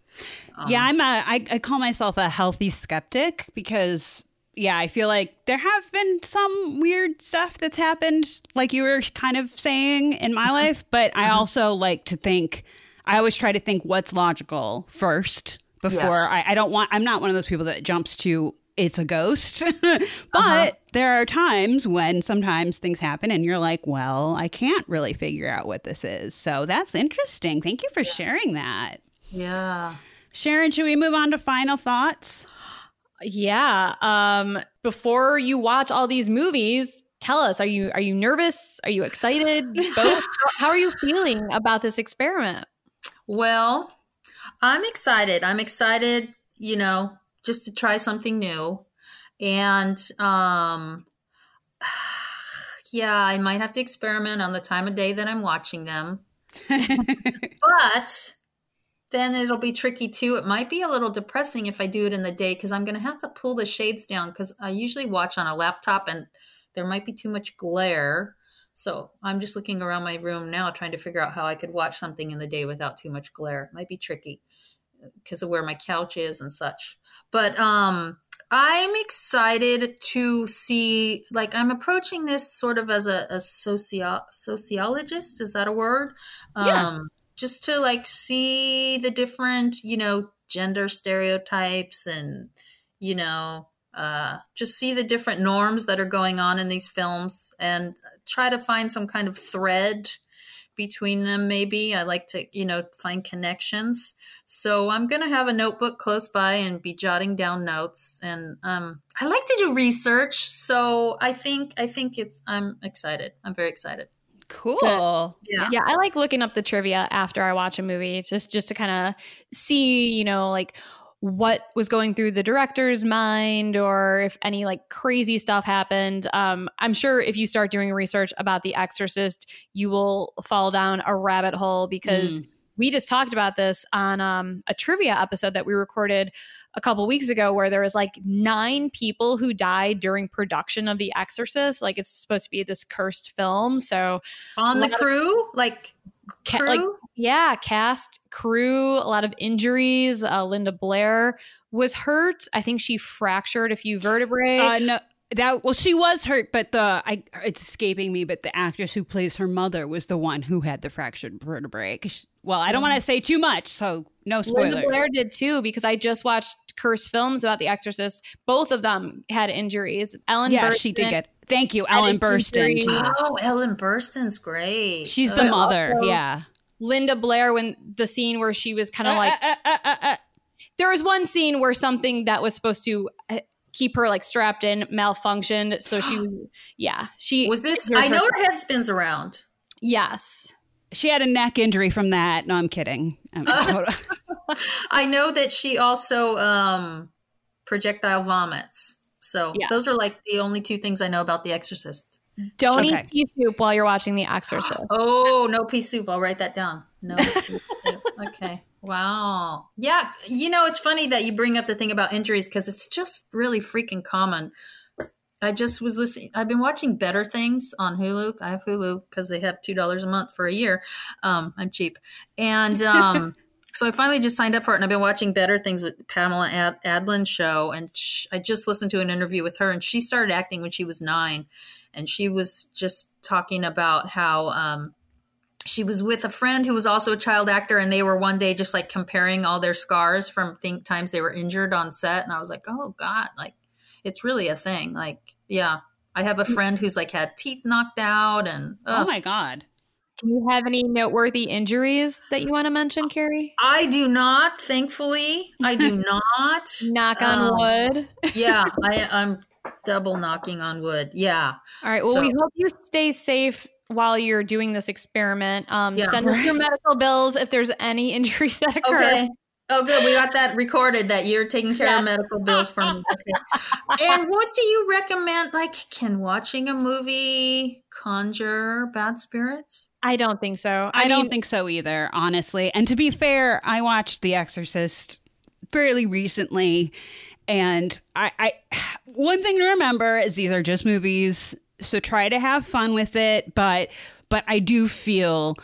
Um, yeah, I'm a. I, I call myself a healthy skeptic because yeah, I feel like there have been some weird stuff that's happened, like you were kind of saying in my mm-hmm. life. But I mm-hmm. also like to think. I always try to think what's logical first before Yes. I, I don't want. I'm not one of those people that jumps to it's a ghost. but uh-huh. there are times when sometimes things happen and you're like, well, I can't really figure out what this is. So that's interesting. Thank you for sharing that. yeah. Sharon, should we move on to final thoughts? Yeah. Um, before you watch all these movies, tell us: Are you are you nervous? Are you excited? Both. How are you feeling about this experiment? Well, I'm excited. I'm excited, you know, just to try something new. And um yeah, I might have to experiment on the time of day that I'm watching them. But then it'll be tricky too. It might be a little depressing if I do it in the day because I'm going to have to pull the shades down because I usually watch on a laptop and there might be too much glare. So I'm just looking around my room now trying to figure out how I could watch something in the day without too much glare. It might be tricky because of where my couch is and such. But um I'm excited to see like I'm approaching this sort of as a, a socio- sociologist. Is that a word? Yeah. Um just to like see the different, you know, gender stereotypes and you know, uh just see the different norms that are going on in these films and try to find some kind of thread between them maybe. I like to you know find connections. So i'm going to have a notebook close by and be jotting down notes and um, i like to do research so i think i think it's i'm excited. I'm very excited Cool. yeah Yeah, I like looking up the trivia after I watch a movie just just to kind of see, you know, like what was going through the director's mind or if any like crazy stuff happened. Um, I'm sure if you start doing research about The Exorcist, you will fall down a rabbit hole because we just talked about this on um, a trivia episode that we recorded a couple weeks ago where there was like nine people who died during production of The Exorcist. Like it's supposed to be this cursed film. So on the lot of- crew like Ca- crew like yeah, cast, crew, a lot of injuries. Uh, Linda Blair was hurt. I think she fractured a few vertebrae. Uh, no, that well, she was hurt, but the I it's escaping me. But the actress who plays her mother was the one who had the fractured vertebrae she- well, I don't want to say too much, so no spoilers. Linda Blair did too because I just watched cursed films about The Exorcist. Both of them had injuries. Ellen, yeah, Burstyn she did get. Thank you, Ellen an Burstyn. injury. oh ellen burstyn's great She's Uh, the But mother. also- yeah. Linda Blair when the scene where she was kind of like Uh, uh, uh, uh, uh. there was one scene where something that was supposed to uh, keep her like strapped in malfunctioned so she yeah she was this i know her- her head spins around yes she had a neck injury from that. No, I'm kidding. Um, I know that she also um, projectile vomits. So Yes. those are like the only two things I know about The Exorcist. don't Okay. eat pea soup while you're watching the exorcist Oh, no pea soup. I'll write that down. No pea soup. Okay. Wow. Yeah. You know, it's funny that you bring up the thing about injuries because it's just really freaking common. I just was listening. I've been watching Better Things on Hulu. I have Hulu because they have two dollars a month for a year. Um, I'm cheap, and um, so I finally just signed up for it. And I've been watching Better Things with Pamela Ad- Adlon's show. And sh- I just listened to an interview with her, and she started acting when she was nine, and she was just talking about how um, she was with a friend who was also a child actor, and they were one day just like comparing all their scars from think times they were injured on set. And I was like, oh God, like it's really a thing. Like, yeah, I have a friend who's like had teeth knocked out, and Oh my god. Do you have any noteworthy injuries that you want to mention, Carrie? I do not. Thankfully, I do not. Knock on Um, wood. yeah, I, I'm double knocking on wood. Yeah. All right. Well, we hope you stay safe while you're doing this experiment. Um, Yeah. send us your medical bills if there's any injuries that occur. Okay. Oh, good. We got that recorded that you're taking care Yeah. of medical bills for me. Okay. And what do you recommend? Like, can watching a movie conjure bad spirits? I don't think so. I, I, don't think so either, honestly. And to be fair, I watched The Exorcist fairly recently, and I, I one thing to remember is these are just movies, so try to have fun with it. But but I do feel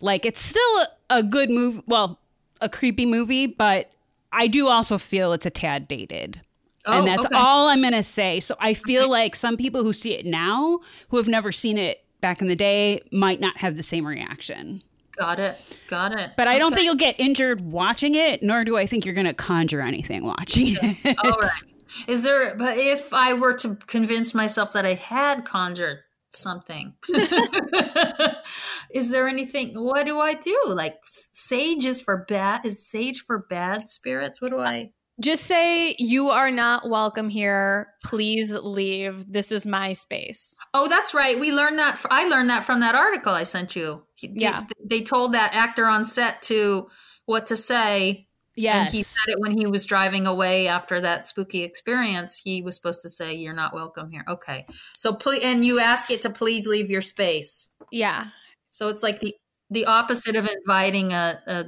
like it's still a, a good movie. Well, a creepy movie, but I do also feel it's a tad dated. Oh, and that's okay. all I'm going to say. So I feel like some people who see it now, who have never seen it back in the day, might not have the same reaction. Got it. Got it. But I don't think you'll get injured watching it, nor do I think you're going to conjure anything watching it. All right. Is there, but if I were to convince myself that I had conjured something, is there anything, what do I do? Like sage is for bad, is sage for bad spirits? What do I? just say you are not welcome here. Please leave. This is my space. Oh, that's right. We learned that. I learned that from that article I sent you. Yeah. They, they told that actor on set to what to say. Yes. And he said it when he was driving away after that spooky experience. He was supposed to say, You're not welcome here. Okay. So, please, and you ask it to please leave your space. Yeah. So it's like the, the opposite of inviting a, a,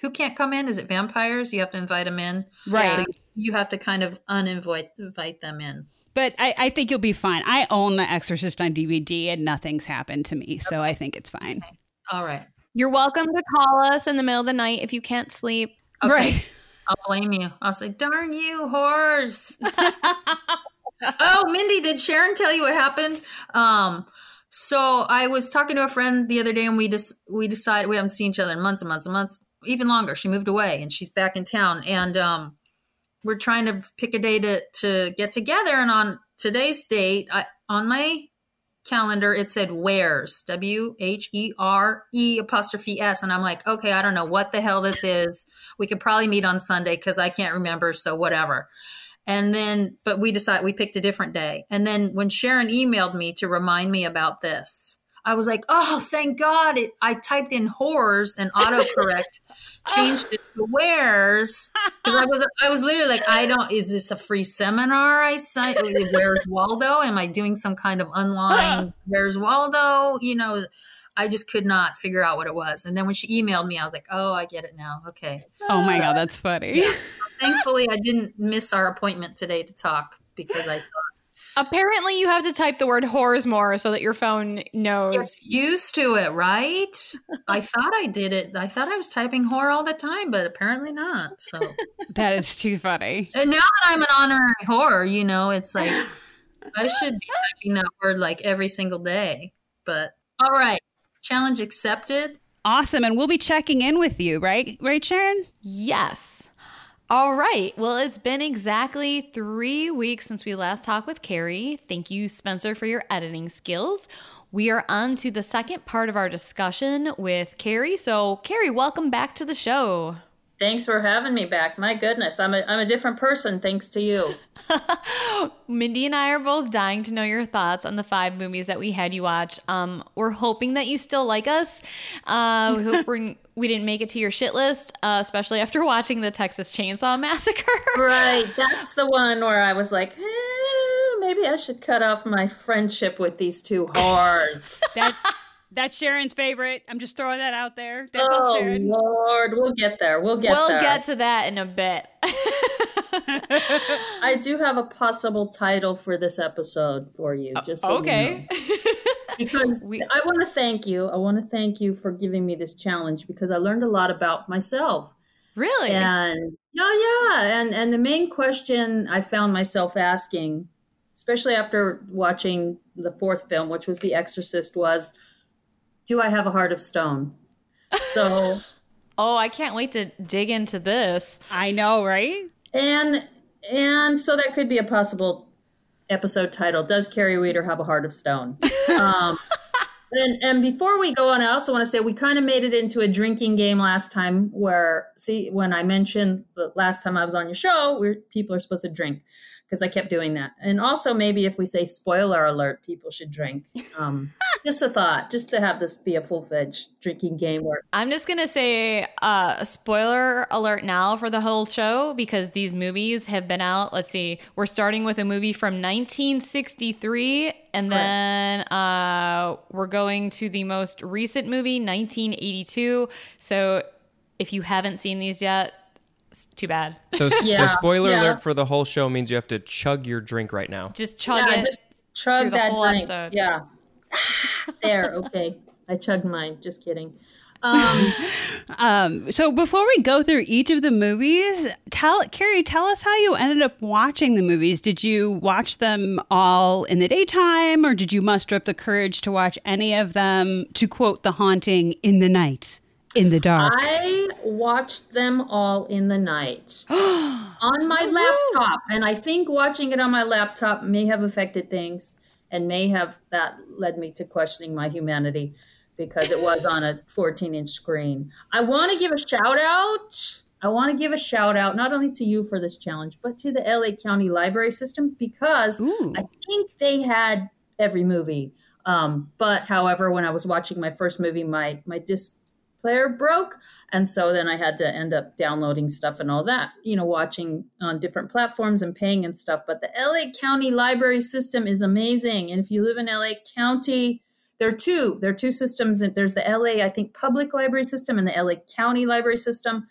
who can't come in? Is it vampires? You have to invite them in. right. So you have to kind of uninvite invite them in. But I, I think you'll be fine. I own The Exorcist on DVD and nothing's happened to me. So I think it's fine. All right. You're welcome to call us in the middle of the night if you can't sleep. Okay. Right. I'll blame you. I'll say, darn you, whores. oh, Mindy, did Sharon tell you what happened? Um, so I was talking to a friend the other day and we just we decided we haven't seen each other in months and months and months, even longer. She moved away and she's back in town. And um we're trying to pick a day to to get together. And on today's date, I on my calendar it said where's W H E R E apostrophe S. And I'm like, okay, I don't know what the hell this is we could probably meet on Sunday because I can't remember, so whatever. And then, but we decided we picked a different day. And then when Sharon emailed me to remind me about this, I was like, oh, thank God. It, I typed in horrors and autocorrect oh. changed it to where's because I was I was literally like, I don't is this a free seminar I signed? Where's Waldo? Am I doing some kind of online Where's Waldo? You know, I just could not figure out what it was. And then when she emailed me, I was like, oh, I get it now. Okay. Oh my So- God, that's funny. Thankfully, I didn't miss our appointment today to talk because I thought Apparently, you have to type the word "horrors" more so that your phone knows. gets used to it, right? I thought I did it. I thought I was typing horror all the time, but apparently not. So, that is too funny. and now that I'm an honorary horror, you know, it's like I should be typing that word like every single day. But all right, challenge accepted. Awesome. And we'll be checking in with you, right? Right, Sharon? Yes. All right. Well, it's been exactly three weeks since we last talked with Carrie. Thank you, Spencer, for your editing skills. We are on to the second part of our discussion with Carrie. So, Carrie, welcome back to the show. Thanks for having me back. My goodness, I'm a I'm a different person thanks to you. Mindy and I are both dying to know your thoughts on the five movies that we had you watch. Um, we're hoping that you still like us. Uh, we hope we're, we didn't make it to your shit list, uh, especially after watching the Texas Chainsaw Massacre. Right, that's the one where I was like, eh, maybe I should cut off my friendship with these two whores. That that's Sharon's favorite. I'm just throwing that out there. That's all oh Sharon. Lord, we'll get there. We'll get we'll there. get to that in a bit. I do have a possible title for this episode for you. Uh, just so you okay. know. because We- I want to thank you. I want to thank you for giving me this challenge because I learned a lot about myself. really? And oh yeah, and and the main question I found myself asking, especially after watching the fourth film, which was The Exorcist, was, do I have a heart of stone? So Oh, I can't wait to dig into this. I know, right? and and so that could be a possible episode title, Does Carrie Weeder Have a Heart of Stone? Um, and, and before we go on, I also want to say we kind of made it into a drinking game last time where, see, when I mentioned the last time I was on your show, where people are supposed to drink because I kept doing that. And also, maybe if we say spoiler alert, people should drink. Um, just a thought, just to have this be a full fledged drinking game where I'm just gonna say uh, spoiler alert now for the whole show because these movies have been out. Let's see, we're starting with a movie from 1963, and then uh, we're going to the most recent movie, 1982. So if you haven't seen these yet, it's too bad. So, Yeah, so spoiler yeah. alert for the whole show means you have to chug your drink right now. Just chug yeah, it. just chug through the that whole drink. episode. Yeah. there, okay. I chugged mine. Just kidding. Um, Um, so before we go through each of the movies, tell Carrie, tell us how you ended up watching the movies. Did you watch them all in the daytime, or did you muster up the courage to watch any of them? To quote The Haunting, in the night, in the dark. I watched them all in the night on my laptop. And I think watching it on my laptop may have affected things and may have that led me to questioning my humanity because it was on a 14 inch screen. I want to give a shout out. I want to give a shout out not only to you for this challenge, but to the LA County Library System because Ooh. I think they had every movie. Um, but however, when I was watching my first movie, my my disc player broke, and so then I had to end up downloading stuff and all that. You know, watching on different platforms and paying and stuff. But the LA County Library System is amazing, and if you live in LA County, there are two. There are two systems. There's the LA, I think, public library system and the LA County Library System.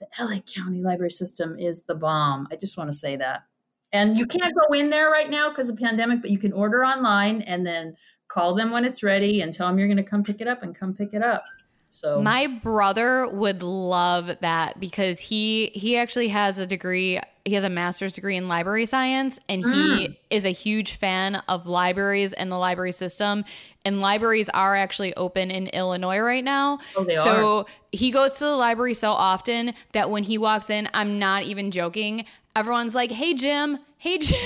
The LA County Library System is the bomb. I just want to say that. And you can't go in there right now because of the pandemic, but you can order online and then call them when it's ready and tell them you're going to come pick it up and come pick it up. So My brother would love that because he he actually has a degree. He has a master's degree in library science, and he mm. is a huge fan of libraries and the library system. And libraries are actually open in Illinois right now. Oh, they so he goes to the library so often that when he walks in, I'm not even joking. Everyone's like, "Hey Jim, hey Jim,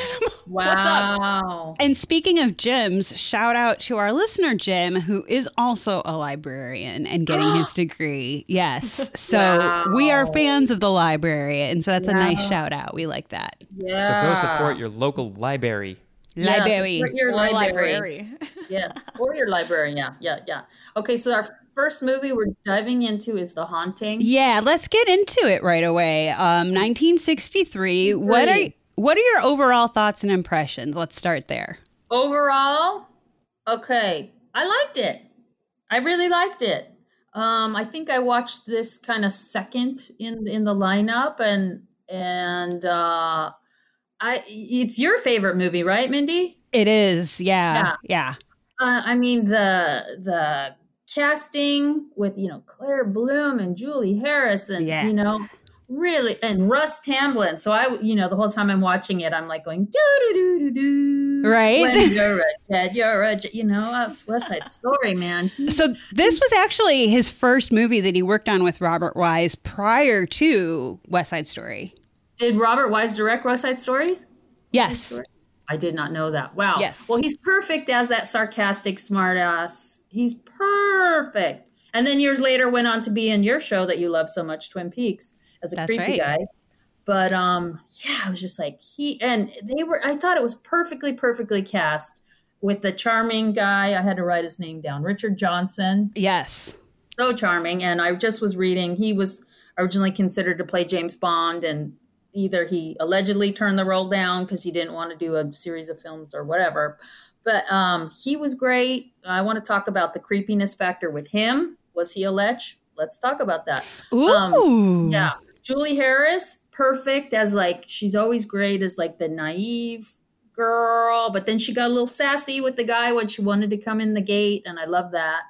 what's up?" And speaking of gyms, shout out to our listener Jim, who is also a librarian and getting his degree. Yes, so we are fans of the library, and so that's a nice shout out. We like that. Yeah. So go support your local library. Yeah, library. support your Or library. library. yes, or your library. Yeah, yeah, yeah. Okay, so our first movie we're diving into is The Haunting. Yeah, let's get into it right away. Um, 1963. What are what are your overall thoughts and impressions? Let's start there. Overall, okay, I liked it. I really liked it. Um, I think I watched this kind of second in in the lineup, and and uh, I it's your favorite movie, right, Mindy? It is, yeah, yeah. Uh, I mean the the casting with you know Claire Bloom and Julie Harris and Yeah. you know really and Russ Tamblyn. So I you know the whole time I'm watching it, I'm like going do do do do do. Right. When you're a kid, you're a you know uh, West Side Story, man. So this was actually his first movie that he worked on with Robert Wise prior to West Side Story. Did Robert Wise direct West Side Stories? Yes. I did not know that. Wow. Yes. Well, he's perfect as that sarcastic smartass. He's perfect. And then years later went on to be in your show that you love so much, Twin Peaks, as a That's creepy right. guy. But um, yeah, I was just like he and they were. I thought it was perfectly, perfectly cast with the charming guy. I had to write his name down, Richard Johnson Yes. so charming. And I just was reading, he was originally considered to play James Bond, and either he allegedly turned the role down because he didn't want to do a series of films or whatever. But um, he was great. I want to talk about the creepiness factor with him. Was he a lech? Let's talk about that. Ooh. Um, Yeah. Julie Harris, perfect as like, she's always great as like the naive girl, but then she got a little sassy with the guy when she wanted to come in the gate, and I love that.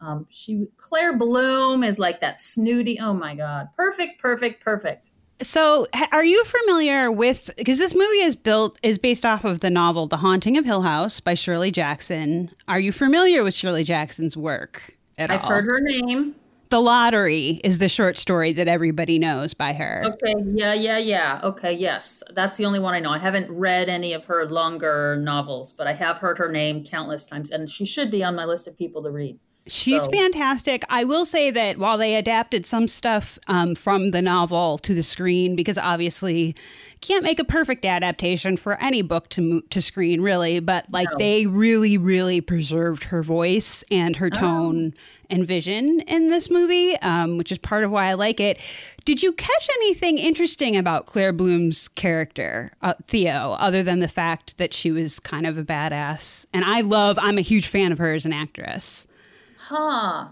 Um, she Claire Bloom is like that snooty. Oh my god, perfect, perfect, perfect. So, are you familiar with because this movie is built is based off of the novel The Haunting of Hill House by Shirley Jackson. Are you familiar with Shirley Jackson's work at all? I've heard her name. The Lottery is the short story that everybody knows by her. Okay, yeah, yeah, yeah. Okay, yes. That's the only one I know. I haven't read any of her longer novels, but I have heard her name countless times, and she should be on my list of people to read. She's So- fantastic. I will say that while they adapted some stuff um, from the novel to the screen, because obviously can't make a perfect adaptation for any book to to screen, really, but like No. they really, really preserved her voice and her tone and vision in this movie, um, which is part of why I like it. Did you catch anything interesting about Claire Bloom's character, uh, Theo, other than the fact that she was kind of a badass? And I love, I'm a huge fan of her as an actress. Huh.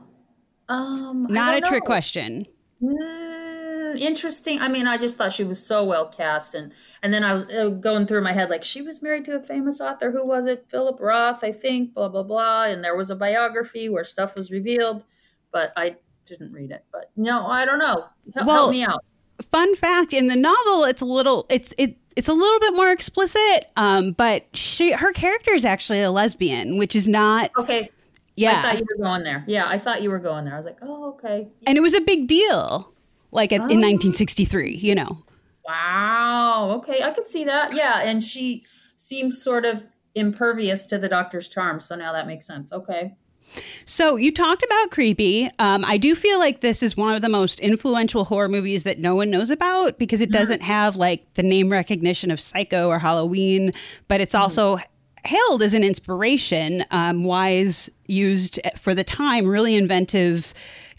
Um, Not a don't trick question. Mm, interesting. I mean, I just thought she was so well cast, and and then I was uh, going through my head like she was married to a famous author. Who was it? Philip Roth, I think. Blah blah blah. And there was a biography where stuff was revealed, but I didn't read it. But no, I don't know. Help, Well- help me out. Fun fact: in the novel, it's a little, it's it. It's a little bit more explicit, um, but she her character is actually a lesbian, which is not Okay. Yeah, I thought you were going there. Yeah, I thought you were going there. I was like, oh, okay. and it was a big deal, like at, in Oh. 1963. You know, Wow. Okay, I could see that. Yeah, and she seemed sort of impervious to the doctor's charm, so now that makes sense. Okay. So you talked about creepy. Um, I do feel like this is one of the most influential horror movies that no one knows about because it doesn't have like the name recognition of Psycho or Halloween, but it's also hailed as an inspiration. Um, Wise used for the time really inventive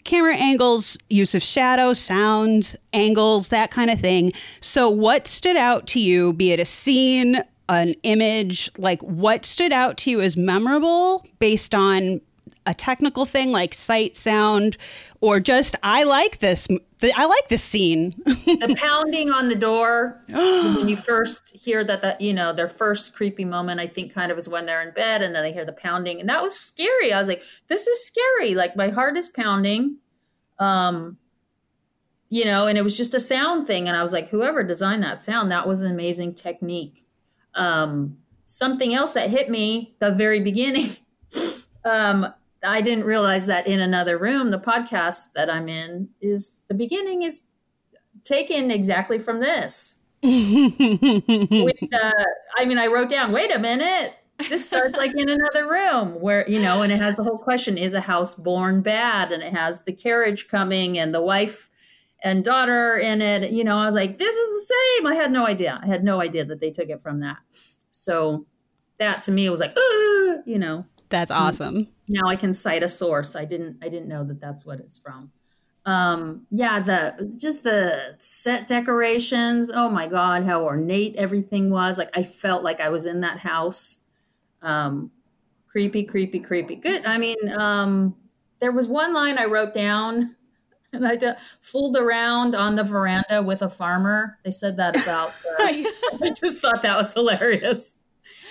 camera angles, use of shadow, sounds, angles, that kind of thing. So, what stood out to you, be it a scene, an image, like what stood out to you as memorable based on a technical thing like sight, sound, or just I like this. I like this scene. the pounding on the door when you first hear that that you know their first creepy moment i think kind of is when they're in bed and then they hear the pounding and that was scary i was like this is scary like my heart is pounding um you know and it was just a sound thing and i was like whoever designed that sound that was an amazing technique um something else that hit me the very beginning um i didn't realize that in another room the podcast that i'm in is the beginning is taken exactly from this. With, uh, I mean, I wrote down, wait a minute, this starts like in another room where, you know, and it has the whole question is a house born bad? And it has the carriage coming and the wife and daughter in it. You know, I was like, this is the same. I had no idea. I had no idea that they took it from that. So that to me was like, Ooh, you know, That's awesome. now I can cite a source. I didn't I didn't know that that's what it's from. Um yeah, the just the set decorations. Oh my god, how ornate everything was. Like I felt like I was in that house. Um creepy, creepy, creepy. Good. I mean, um there was one line I wrote down and I d- fooled around on the veranda with a farmer. They said that about uh, I just thought that was hilarious.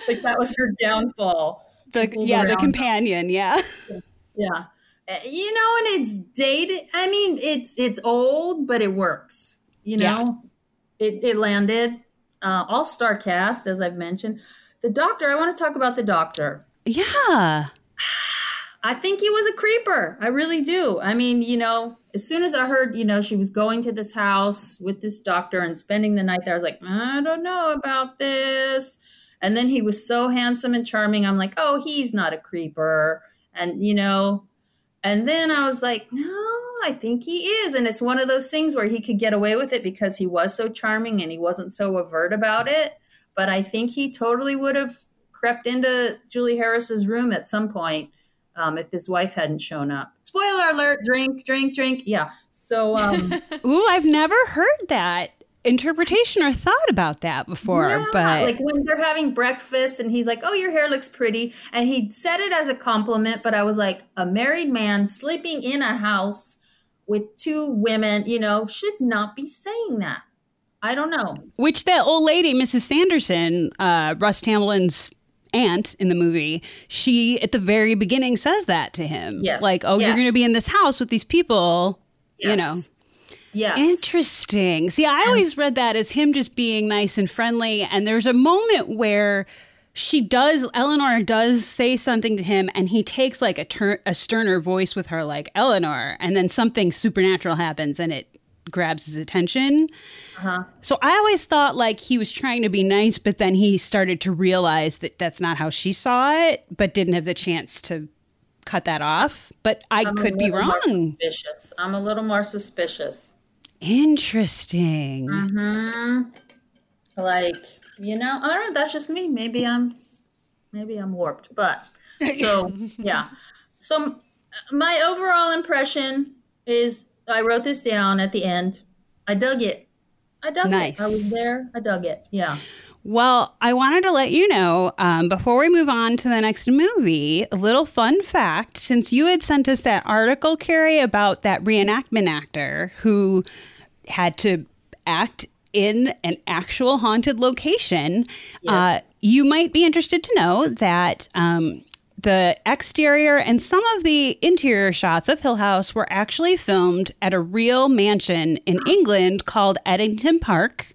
Like that was her downfall. The yeah, the companion. Yeah. Yeah. Uh, You know, and it's dated. I mean, it's it's old, but it works. You know, it, it landed. Uh, All star cast, as I've mentioned. The doctor, I want to talk about the doctor. Yeah. I think he was a creeper. I really do. I mean, you know, as soon as I heard, you know, she was going to this house with this doctor and spending the night there, I was like, I don't know about this. And then he was so handsome and charming. I'm like, oh, he's not a creeper. And, you know, and then I was like, no, I think he is. And it's one of those things where he could get away with it because he was so charming and he wasn't so overt about it. But I think he totally would have crept into Julie Harris's room at some point um, if his wife hadn't shown up. Spoiler alert, drink, drink, drink. Yeah. So, um, Ooh, I've never heard that interpretation or thought about that before. but like when they're having breakfast and he's like, oh, your hair looks pretty. And he said it as a compliment, but I was like, a married man sleeping in a house with two women, you know, should not be saying that. I don't know. which that old lady, Mrs. Sannerson, uh, Russ Tamblyn's aunt in the movie, she at the very beginning says that to him. Yes. Like, oh, you're going to be in this house with these people. You know. Yes. Interesting. See, I always read that as him just being nice and friendly. And there's a moment where she does eleanor does say something to him and he takes like a, tur- a sterner voice with her like eleanor and then something supernatural happens and it grabs his attention Uh-huh. so i always thought like he was trying to be nice but then he started to realize that that's not how she saw it but didn't have the chance to cut that off but i I'm could be wrong Suspicious. I'm a little more suspicious. Interesting Hmm. Like you know, I don't know. That's just me. Maybe I'm, maybe I'm warped. But so yeah. So my overall impression is I wrote this down at the end. I dug it. I dug Nice. it. I was there. I dug it. Yeah. Well, I wanted to let you know um, before we move on to the next movie, a little fun fact. Since you had sent us that article, Carrie, about that reenactment actor who had to act in an actual haunted location, uh, you might be interested to know that. Um, the exterior and some of the interior shots of Hill House were actually filmed at a real mansion in England called Ettington Park.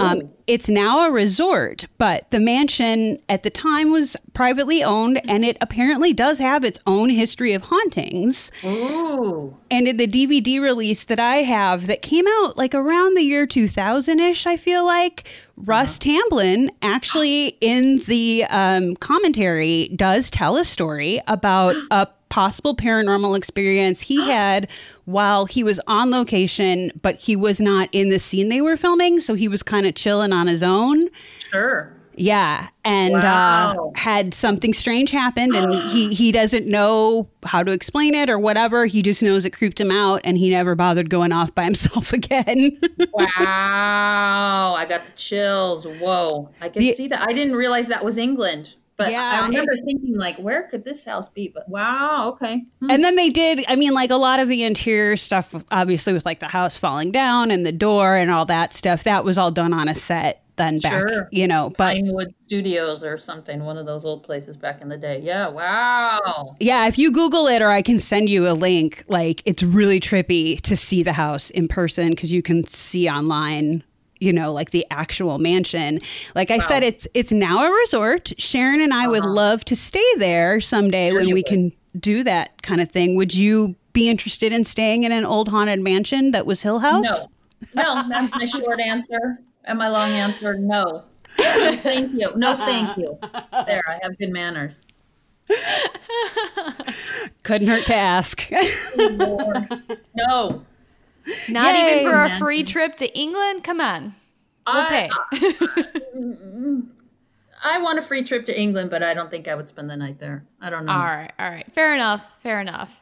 Um, it's now a resort, but the mansion at the time was privately owned and it apparently does have its own history of hauntings. Ooh. And in the DVD release that I have that came out like around the year 2000 ish, I feel like, Russ Tamblyn actually in the um, commentary does tell a story about a possible paranormal experience he had while he was on location, but he was not in the scene they were filming. So he was kind of chilling on his own. Sure. Yeah, and uh, had something strange happened, and he he doesn't know how to explain it or whatever. He just knows it creeped him out, and he never bothered going off by himself again. Wow. I got the chills. Whoa. I can The- see that. I didn't realize that was England. But Yeah, I remember thinking, like, where could this house be? But wow, okay. Hmm. and then they did. I mean, like a lot of the interior stuff, obviously with like the house falling down and the door and all that stuff. That was all done on a set. Then back, Sure. you know, but Pinewood Studios or something, one of those old places back in the day. Yeah, wow. Yeah, if you Google it or I can send you a link, like it's really trippy to see the house in person because you can see online, you know, like the actual mansion. Like I said, it's it's now a resort. Sharon and I would love to stay there someday when Uh-huh. we would. can do that kind of thing. Would you be interested in staying in an old haunted mansion that was Hill House? No, no, that's my short answer. And my long answer, no. No, thank you. No, thank you. There, I have good manners. Couldn't hurt to ask. No. Not Yay. even for a free trip to England? Come on. We'll I- I want a free trip to England, but I don't think I would spend the night there. I don't know. All right, all right. Fair enough. Fair enough.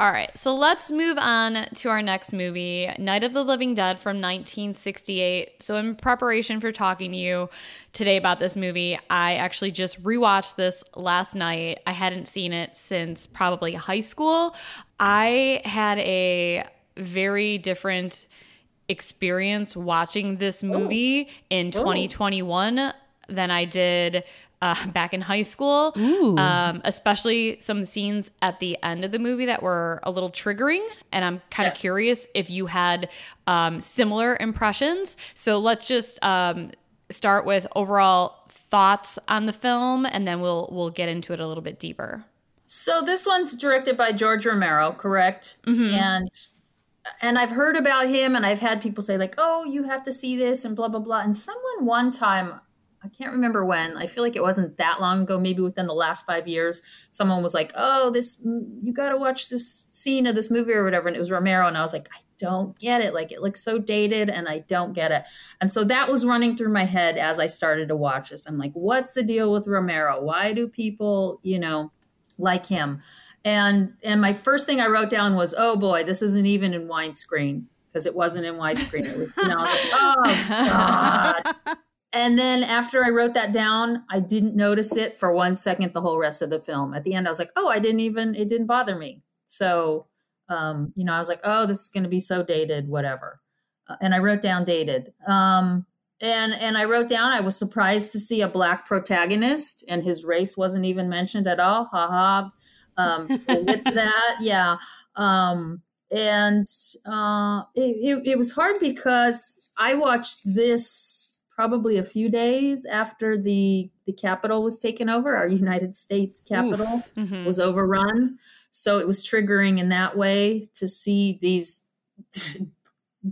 All right, so let's move on to our next movie, Night of the Living Dead from 1968. So, in preparation for talking to you today about this movie, I actually just rewatched this last night. I hadn't seen it since probably high school. I had a very different experience watching this movie in 2021 than I did uh, back in high school. Um, especially some scenes at the end of the movie that were a little triggering. And I'm kind of Yes. curious if you had um, similar impressions. So let's just um, start with overall thoughts on the film, and then we'll we'll get into it a little bit deeper. So this one's directed by George Romero, correct? Mm-hmm. And and I've heard about him, and I've had people say like, "Oh, you have to see this," and blah blah blah. And someone one time, I can't remember when. I feel like it wasn't that long ago, maybe within the last five years. Someone was like, "Oh, this you got to watch this scene of this movie or whatever," and it was Romero, and I was like, "I don't get it. Like it looks so dated, and I don't get it." And so that was running through my head as I started to watch this. I'm like, "What's the deal with Romero? Why do people, you know?" like him. And and my first thing I wrote down was, oh boy, this isn't even in widescreen because it wasn't in widescreen. It was, you was like, oh god. And then after I wrote that down, I didn't notice it for one second the whole rest of the film. At the end, I was like, oh, I didn't even it didn't bother me. So, um, you know, I was like, oh, this is going to be so dated, whatever. Uh, and I wrote down dated. Um, and and I wrote down I was surprised to see a black protagonist, and his race wasn't even mentioned at all. Ha ha. Um, we'll get to that. Yeah. Um, and uh, it, it, it was hard because I watched this probably a few days after the the Capitol was taken over. Our United States Capitol Mhm. was overrun, so it was triggering in that way to see these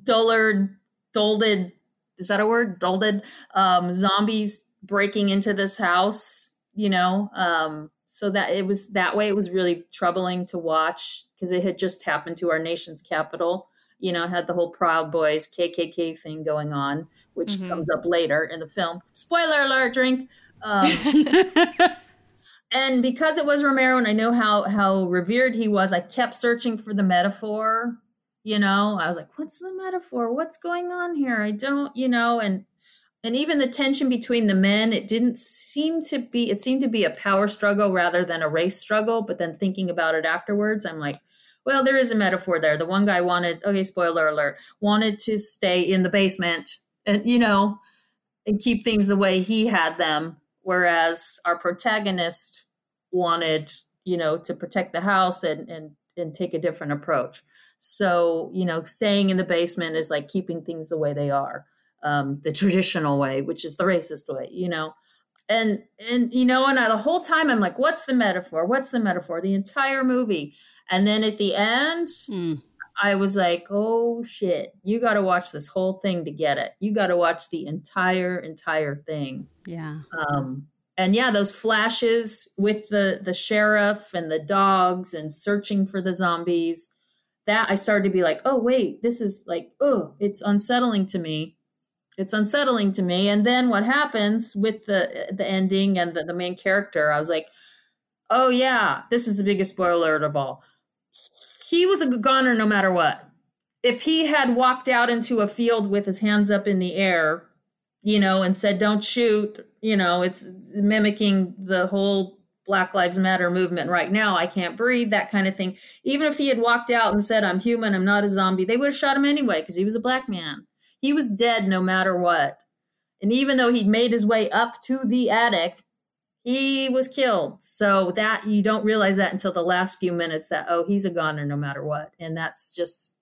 dullard, dolded. Is that a word? Dolded um, zombies breaking into this house. You know, um, so that it was that way. It was really troubling to watch because it had just happened to our nation's capital. You know, had the whole Proud Boys KKK thing going on, which Mhm. comes up later in the film. Spoiler alert! Drink. Um, and because it was Romero, and I know how how revered he was, I kept searching for the metaphor. You know, I was like, "What's the metaphor? What's going on here?" I don't, you know, and and even the tension between the men, it didn't seem to be. It seemed to be a power struggle rather than a race struggle. But then thinking about it afterwards, I'm like, well, there is a metaphor there. The one guy wanted, okay, spoiler alert, wanted to stay in the basement and you know, and keep things the way he had them, whereas our protagonist wanted, you know, to protect the house and and and take a different approach. So, you know, staying in the basement is like keeping things the way they are, um, the traditional way, which is the racist way, you know. And and you know, and I, the whole time I'm like, what's the metaphor? What's the metaphor? The entire movie. And then at the end, Hmm. I was like, oh shit, you got to watch this whole thing to get it. You got to watch the entire, entire thing. Yeah. Um, and yeah, those flashes with the the sheriff and the dogs and searching for the zombies. That I started to be like, oh wait, this is like, oh, it's unsettling to me. It's unsettling to me. And then what happens with the the ending and the, the main character? I was like, oh yeah, this is the biggest spoiler of all. He was a goner no matter what. If he had walked out into a field with his hands up in the air, you know, and said, don't shoot, you know, it's mimicking the whole Black Lives Matter movement right now. I can't breathe, that kind of thing. Even if he had walked out and said, I'm human, I'm not a zombie, they would have shot him anyway because he was a black man. He was dead no matter what. And even though he'd made his way up to the attic, he was killed. So that you don't realize that until the last few minutes that, oh, he's a goner no matter what. And that's just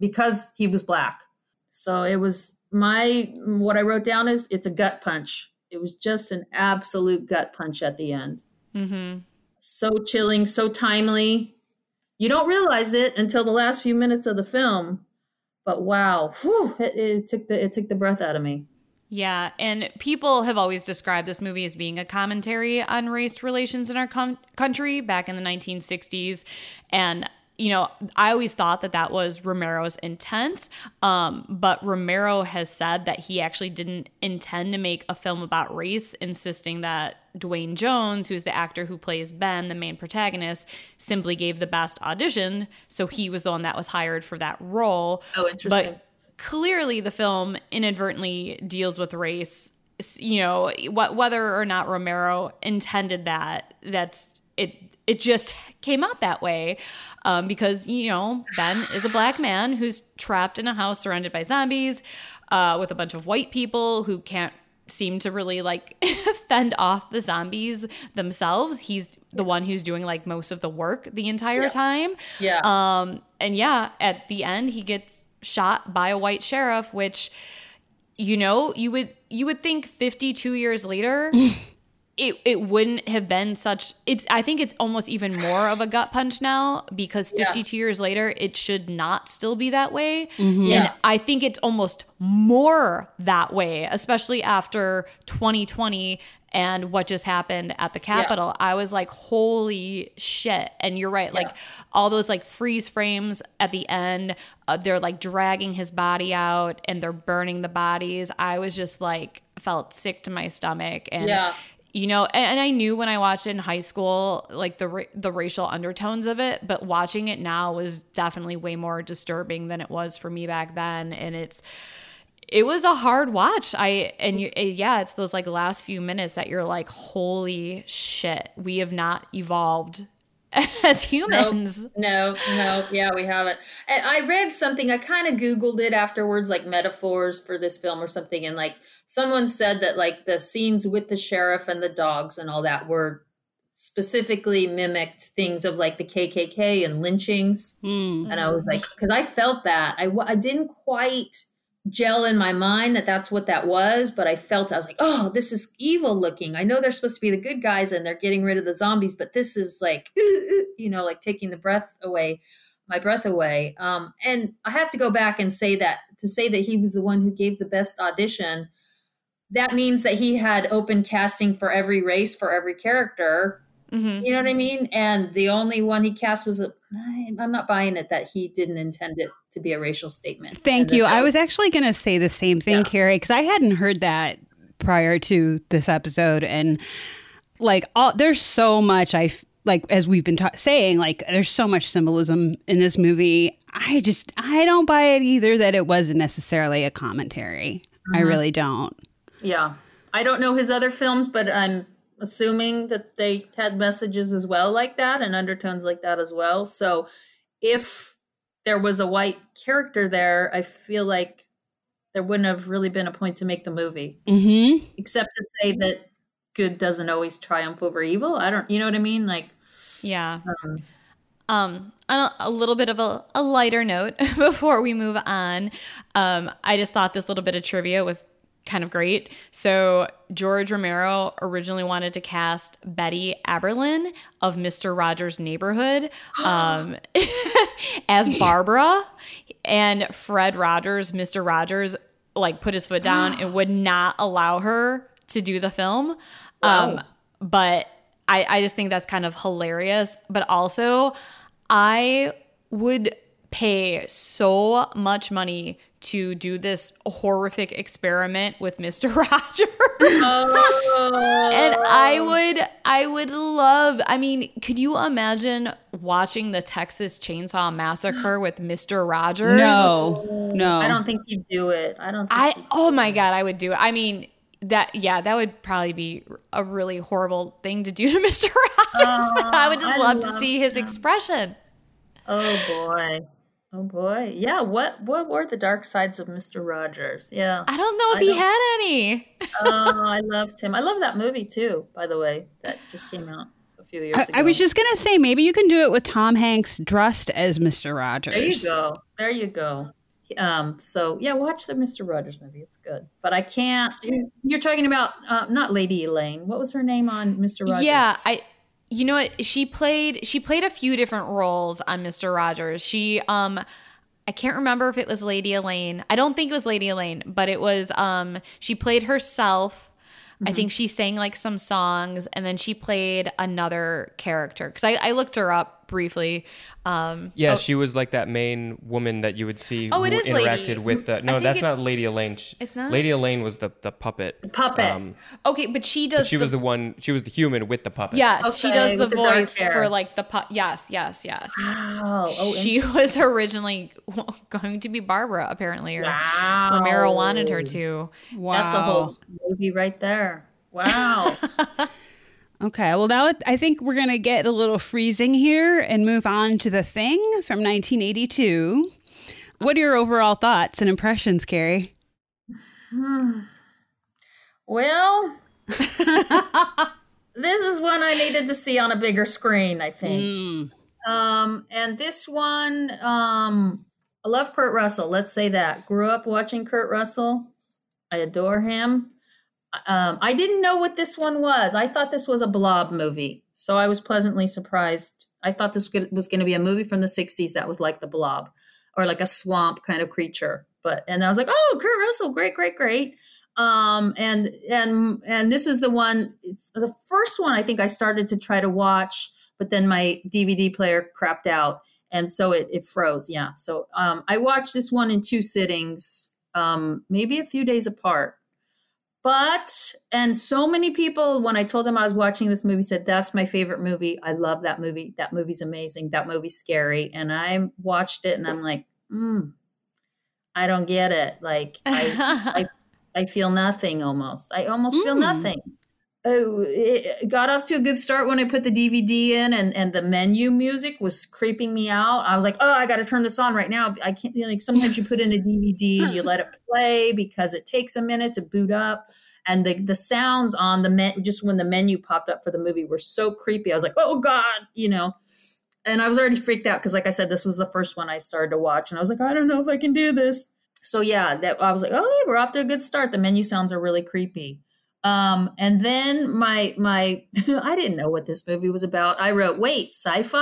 because he was black. So it was my what I wrote down is it's a gut punch. It was just an absolute gut punch at the end. Mm-hmm. So chilling, so timely. You don't realize it until the last few minutes of the film, but wow, whew, it, it took the it took the breath out of me. Yeah, and people have always described this movie as being a commentary on race relations in our com- country back in the 1960s. And, you know, I always thought that that was Romero's intent. Um, but Romero has said that he actually didn't intend to make a film about race, insisting that Duane Jones, who's the actor who plays Ben, the main protagonist, simply gave the best audition. So he was the one that was hired for that role. Oh, interesting. But clearly the film inadvertently deals with race you know what whether or not romero intended that that's it it just came out that way um, because you know ben is a black man who's trapped in a house surrounded by zombies uh, with a bunch of white people who can't seem to really like fend off the zombies themselves he's the one who's doing like most of the work the entire Yeah. time Yeah. um, and yeah, at the end, he gets shot by a white sheriff, which, you know, you would you would think 52 years later, it it wouldn't have been such. It's I think it's almost even more of a gut punch now because Yeah. 52 years later, it should not still be that way. Yeah. And I think it's almost more that way, especially after 2020 and what just happened at the Capitol. I was like, holy shit. And you're right. Like all those like freeze frames at the end, uh, they're like dragging his body out and they're burning the bodies. I was just like, felt sick to my stomach. And Yeah. You know and, and i knew when i watched it in high school like the ra- the racial undertones of it but watching it now was definitely way more disturbing than it was for me back then and it's it was a hard watch. I and you, eh, yeah it's those like last few minutes that you're like holy shit we have not evolved as humans No, no, yeah, we haven't. And I read something, I kind of Googled it afterwards, like metaphors for this film or something. And like someone said that like the scenes with the sheriff and the dogs and all that were specifically mimicked things of like the KKK and lynchings. Hmm. And I was like, because I felt that. I I didn't quite gel in my mind that that's what that was, but I felt I was like, oh, this is evil looking. I know they're supposed to be the good guys and they're getting rid of the zombies, but this is like, you know, like taking the breath away, my breath away. Um, and I have to go back and say that to say that he was the one who gave the best audition. That means that he had open casting for every race for every character. Mhm. You know what I mean? And the only one he cast was a. I'm not buying it that he didn't intend it to be a racial statement. Thank you. I was actually going to say the same thing, Yeah. Carrie, because I hadn't heard that prior to this episode, and like, all, there's so much I f- like as we've been ta- saying. Like, there's so much symbolism in this movie. I just I don't buy it either that it wasn't necessarily a commentary. I Mm-hmm. really don't. Yeah. I don't know his other films, but I'm assuming that they had messages as well like that and undertones like that as well. So if there was a white character there, I feel like there wouldn't have really been a point to make the movie, Mm-hmm. except to say that good doesn't always triumph over evil. I don't, you know what I mean? Like, Yeah. um, Um, on a, a little bit of a, a lighter note before we move on, um, I just thought this little bit of trivia was kind of great. So George Romero originally wanted to cast Betty Aberlin of Mr. Rogers' Neighborhood um, as Barbara, and Fred Rogers, Mr. Rogers, like put his foot down and would not allow her to do the film. Um, but I, I just think that's kind of hilarious. But also, I would pay so much money to do this horrific experiment with Mr. Rogers. oh, and I would I would love I mean, could you imagine watching the Texas Chainsaw Massacre with Mr. Rogers? No, no. I don't think he'd do it. I don't think I oh my god, I would do it. I mean, that yeah, that would probably be a really horrible thing to do to Mr. Rogers. but I would just I love, to love see his expression. Oh boy. Oh boy. Yeah, what what were the dark sides of Mr. Rogers? Yeah. I don't know if I he don't- had any. oh, I loved him. I love that movie too, by the way. That just came out a few years I, ago. I was just gonna say maybe you can do it with Tom Hanks dressed as Mr. Rogers. There you go. There you go. Um, so yeah, watch the Mr. Rogers movie. It's good. But I can't you're talking about uh, not Lady Elaine. What was her name on Mr. Rogers? Yeah, I you know what she played she played a few different roles on Mr. Rogers. She um I can't remember if it was Lady Elaine. I don't think it was Lady Elaine, but it was um she played herself. I think she sang like some songs and then she played another character cuz I, I looked her up briefly. Um Yeah, oh, she was like that main woman that you would see Oh, it who is Lady. interacted with the. No, that's it- not Lady Elaine. Sh- It's not? Lady Elaine was the the puppet. Puppet. Um, Okay, but she does but she was the one. She was the human with the puppet. Yes, she does the the voice for like the pu- yes, yes, yes. Wow. Oh, she was originally going to be Barbara, apparently, or wow. Romero wanted her to. Wow. That's a whole movie right there. Wow. Okay, well now I think we're gonna get a little freezing here and move on to the thing from 1982. What are your overall thoughts and impressions, Carrie? Hmm. well, this is one I needed to see on a bigger screen, I think. Mm. Um, and this one, um, I love Kurt Russell. Let's say that. Grew up watching Kurt Russell. I adore him. Um, I didn't know what this one was. I thought this was a blob movie. So I was pleasantly surprised. I thought this was going to be a movie from the 60s that was like the blob or like a swamp kind of creature. But, and I was like, oh, Kurt Russell, great, great, great. Um, and, and, and this is the one, it's the first one I think I started to try to watch but then my DVD player crapped out and so it, it froze. Yeah. So um, I watched this one in two sittings, um, maybe a few days apart. But, and so many people, when I told them I was watching this movie, said, That's my favorite movie. I love that movie. That movie's amazing. That movie's scary. And I watched it and I'm like, mm, I don't get it. Like, I, I, I feel nothing almost. I almost feel Mm. nothing oh, it got off to a good start when I put the DVD in, and and the menu music was creeping me out. I was like, oh, I got to turn this on right now. I can't. You know, like sometimes you put in a DVD and you let it play because it takes a minute to boot up. And the the sounds on the men just when the menu popped up for the movie were so creepy. I was like, oh god, you know. And I was already freaked out because, like I said, this was the first one I started to watch, and I was like, I don't know if I can do this. so yeah, that I was like, oh, we're off to a good start. The menu sounds are really creepy. Um, and then my my I didn't know what this movie was about. I wrote, wait, sci-fi?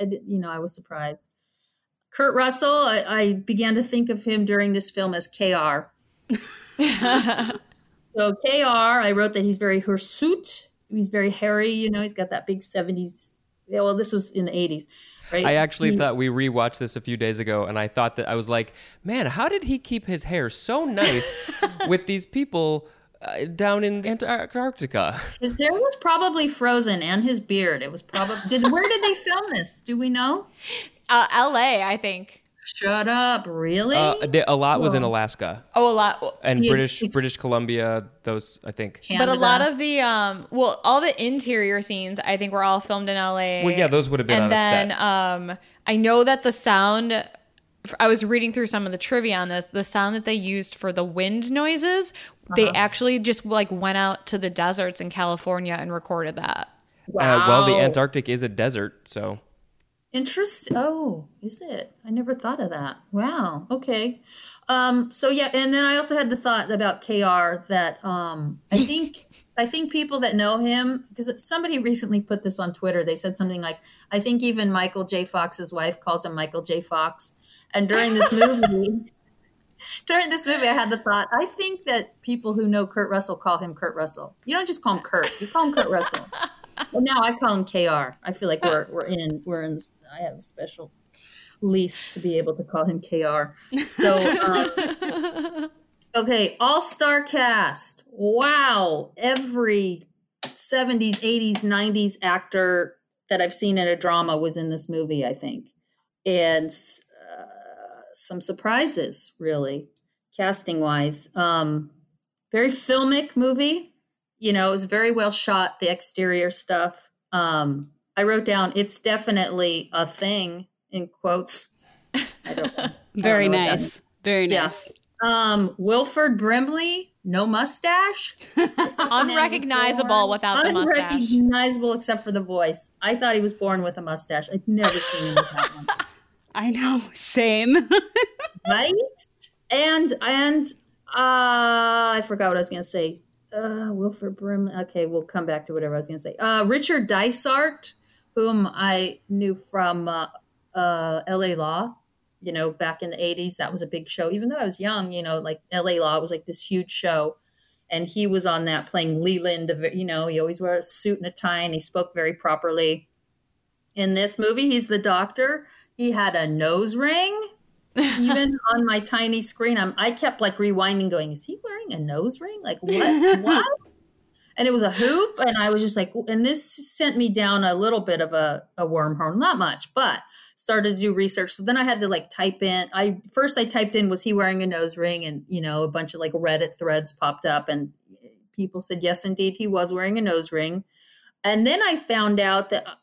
I did, you know, I was surprised. Kurt Russell, I, I began to think of him during this film as KR. So KR, I wrote that he's very hirsute. He's very hairy. You know, he's got that big seventies. Yeah, well, this was in the eighties, right? I actually He- thought we rewatched this a few days ago, and I thought that I was like, man, how did he keep his hair so nice with these people uh, down in Antarctica? his hair was probably frozen, and his beard. It was probably. Did where did they film this? Do we know? uh, L.A. I think. Shut up! Really? Uh, they- a lot was in Alaska Oh, a lot. and It's- British it's- British Columbia. Those I think. But a lot of the um, well, all the interior scenes I think were all filmed in L.A. Well, yeah, those would have been and on a then set. um, I know that the sound. I was reading through some of the trivia on this. The sound that they used for the wind noises, they Uh-huh. actually just like went out to the deserts in California and recorded that. wow. Uh, well, the Antarctic is a desert, so Interest. Oh, is it? I never thought of that. Wow. Okay. Um, so yeah, and then I also had the thought about KR that um, I think I think people that know him because somebody recently put this on Twitter. They said something like, "I think even Michael J. Fox's wife calls him Michael J. Fox." And during this movie, during this movie, I had the thought. I think that people who know Kurt Russell call him Kurt Russell. You don't just call him Kurt. You call him Kurt Russell. Well, now I call him KR. I feel like we're we're in we're in. I have a special lease to be able to call him KR. So, um, okay, all star cast. Wow, every seventies, eighties, nineties actor that I've seen in a drama was in this movie. I think, and some surprises really casting wise. Um, very filmic movie you know, it was very well shot, the exterior stuff. Um, I wrote down, it's definitely a thing in quotes. I don't know. Very know what that nice. Very Yeah. nice. Um, Wilford Brimley, no mustache. Unrecognizable without the mustache. Unrecognizable except for the voice. I thought he was born with a mustache. I'd never seen him with that one. I know. Same. right? And and uh I forgot what I was gonna say. Uh Wilford Brimley. Okay, we'll come back to whatever I was gonna say. Uh Richard Dysart, whom I knew from uh, uh LA Law, you know, back in the 80s. That was a big show. Even though I was young, you know, like LA Law was like this huge show. And he was on that playing Leland, you know, he always wore a suit and a tie and he spoke very properly. In this movie, he's the doctor. He had a nose ring even on my tiny screen. I'm, i kept like rewinding going is he wearing a nose ring? Like what? What? And it was a hoop and i was just like and this sent me down a little bit of a, a wormhole not much but started to do research. So then i had to like type in i first i typed in was he wearing a nose ring? And you know a bunch of like reddit threads popped up and people said yes indeed he was wearing a nose ring. And then i found out that uh,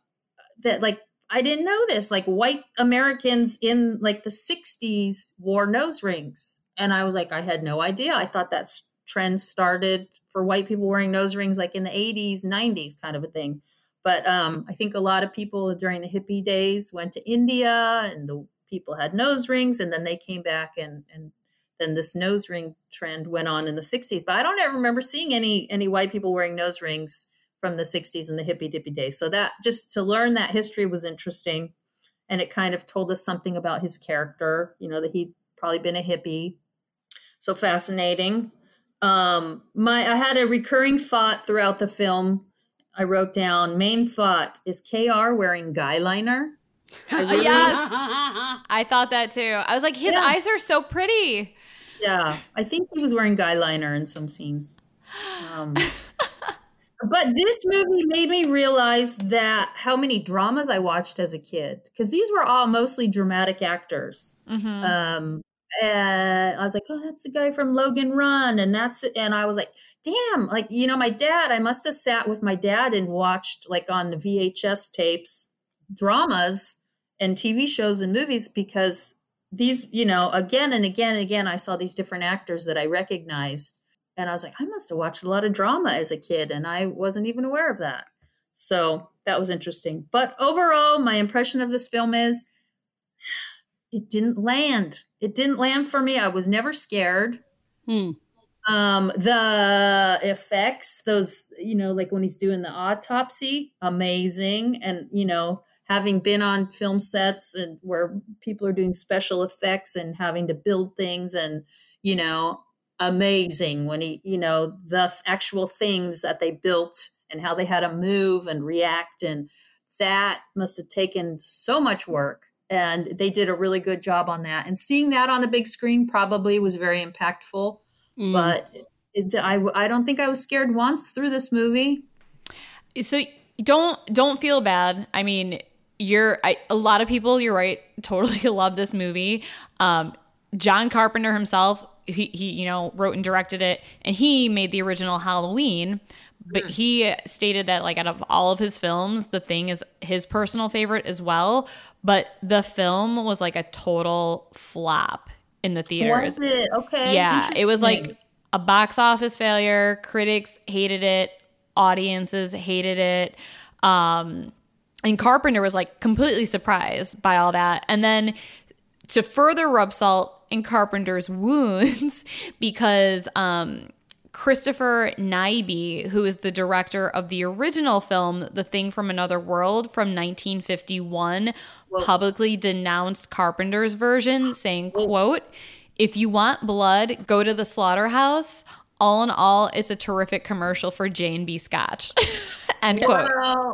that like I didn't know this. Like white Americans in like the 60s wore nose rings. And I was like, I had no idea. I thought that trend started for white people wearing nose rings like in the 80s, 90s kind of a thing. But um, I think a lot of people during the hippie days went to India and the people had nose rings and then they came back and, and then this nose ring trend went on in the 60s. But I don't ever remember seeing any any white people wearing nose rings from the 60s and the hippie dippy days. So that just to learn that history was interesting. And it kind of told us something about his character, you know, that he'd probably been a hippie. So fascinating. Um, my I had a recurring thought throughout the film. I wrote down main thought is KR wearing guy liner? I really- yes, I thought that too. I was like, his Yeah. eyes are so pretty. Yeah, I think he was wearing guy liner in some scenes. Um, but this movie made me realize that how many dramas I watched as a kid because these were all mostly dramatic actors. Mhm. Um, and I was like, oh, that's the guy from Logan Run, and that's it. And I was like, damn, like you know, my dad. I must have sat with my dad and watched like on the VHS tapes dramas and TV shows and movies because these, you know, again and again and again, I saw these different actors that I recognized. And I was like, I must have watched a lot of drama as a kid, and I wasn't even aware of that. So that was interesting. But overall, my impression of this film is it didn't land. It didn't land for me. I was never scared. Hmm. Um, the effects, those, you know, like when he's doing the autopsy, amazing. And, you know, having been on film sets and where people are doing special effects and having to build things and, you know, amazing when he, you know, the actual things that they built and how they had to move and react. And that must have taken so much work. And they did a really good job on that. And seeing that on the big screen probably was very impactful Mm. but it, I, I don't think I was scared once through this movie. So don't don't feel bad. I mean, you're I, a lot of people. You're right. Totally love this movie. Um, John Carpenter himself, he, he you know wrote and directed it, and he made the original Halloween. But he stated that like out of all of his films, The Thing is his personal favorite as well. But the film was like a total flop in the theaters. Was it okay? Yeah, it was like a box office failure. Critics hated it. Audiences hated it. Um, and Carpenter was like completely surprised by all that. And then to further rub salt in Carpenter's wounds, because um, Christopher Nyby, who is the director of the original film, The Thing from Another World from 1951, publicly denounced Carpenter's version, saying, quote, if you want blood, go to the slaughterhouse. All in all, it's a terrific commercial for J&B Scotch. End quote.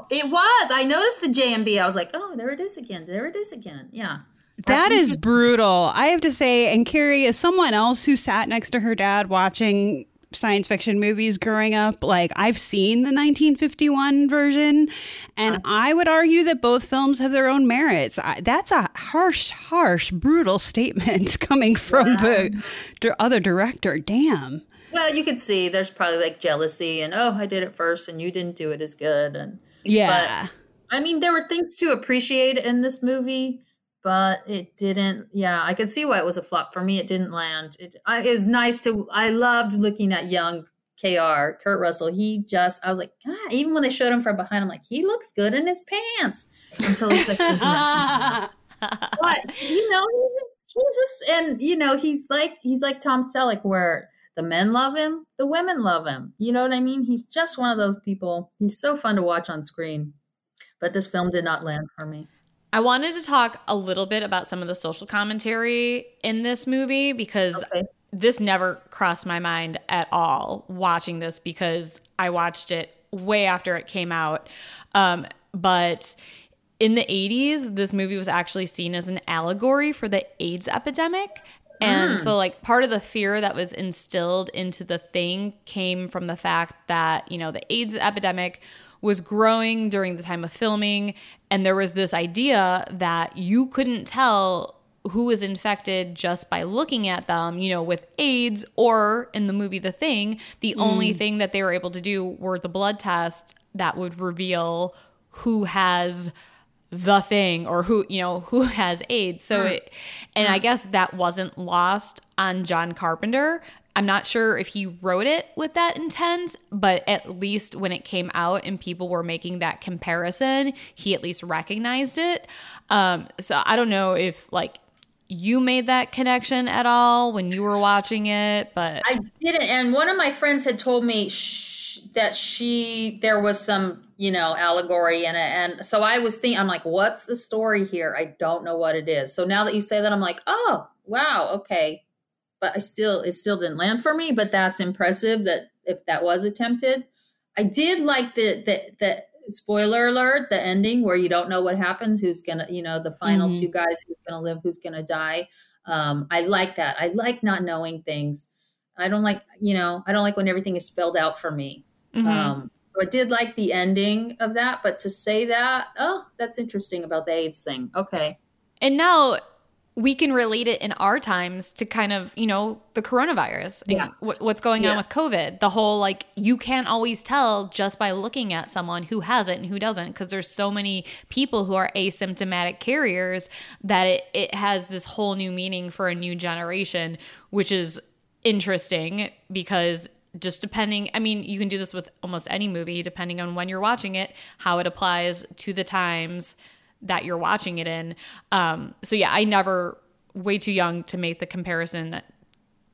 It was. I noticed the J&B. I was like, oh, there it is again. There it is again. Yeah. That is brutal. I have to say, and Carrie, as someone else who sat next to her dad watching science fiction movies growing up, like I've seen the 1951 version, and I would argue that both films have their own merits. I, that's a harsh, harsh, brutal statement coming from the the other director. Damn. Well, you could see there's probably like jealousy and oh, I did it first and you didn't do it as good. And Yeah. But, I mean, there were things to appreciate in this movie, but it didn't. Yeah, I could see why it was a flop for me. It didn't land. It, I, it was nice to. I loved looking at young Kr. Kurt Russell. He just. I was like, God. Even when they showed him from behind, I'm like, he looks good in his pants. Until he's like, but you know, he's, just, and you know, he's like, he's like Tom Selleck, where the men love him, the women love him. You know what I mean? He's just one of those people. He's so fun to watch on screen. But this film did not land for me. I wanted to talk a little bit about some of the social commentary in this movie because Okay. this never crossed my mind at all watching this because I watched it way after it came out. Um, but in the 80s, this movie was actually seen as an allegory for the AIDS epidemic. And so, like, part of the fear that was instilled into the thing came from the fact that, you know, the AIDS epidemic was growing during the time of filming. And there was this idea that you couldn't tell who was infected just by looking at them, you know, with AIDS or in the movie The Thing, the mm. only thing that they were able to do were the blood tests that would reveal who has the thing or who, you know, who has AIDS. So it, and I guess that wasn't lost on John Carpenter. I'm not sure if he wrote it with that intent, but at least when it came out and people were making that comparison, he at least recognized it. Um, so I don't know if like you made that connection at all when you were watching it, but I didn't. And one of my friends had told me sh- that she there was some you know allegory in it, and so I was thinking, I'm like, what's the story here? I don't know what it is. So now that you say that, I'm like, oh wow, okay. But I still, it still didn't land for me. But that's impressive that if that was attempted, I did like the the the spoiler alert, the ending where you don't know what happens, who's gonna, you know, the final Mhm. two guys, who's gonna live, who's gonna die. Um, I like that. I like not knowing things. I don't like, you know, I don't like when everything is spelled out for me. Mhm. Um, so I did like the ending of that, but to say that, oh, that's interesting about the AIDS thing. Okay. And now we can relate it in our times to kind of, you know, the coronavirus and Yes. wh- what's going on with COVID. The whole like, you can't always tell just by looking at someone who has it and who doesn't, because there's so many people who are asymptomatic carriers that it, it has this whole new meaning for a new generation, which is interesting because just depending i mean you can do this with almost any movie depending on when you're watching it how it applies to the times that you're watching it in um so yeah i never way too young to make the comparison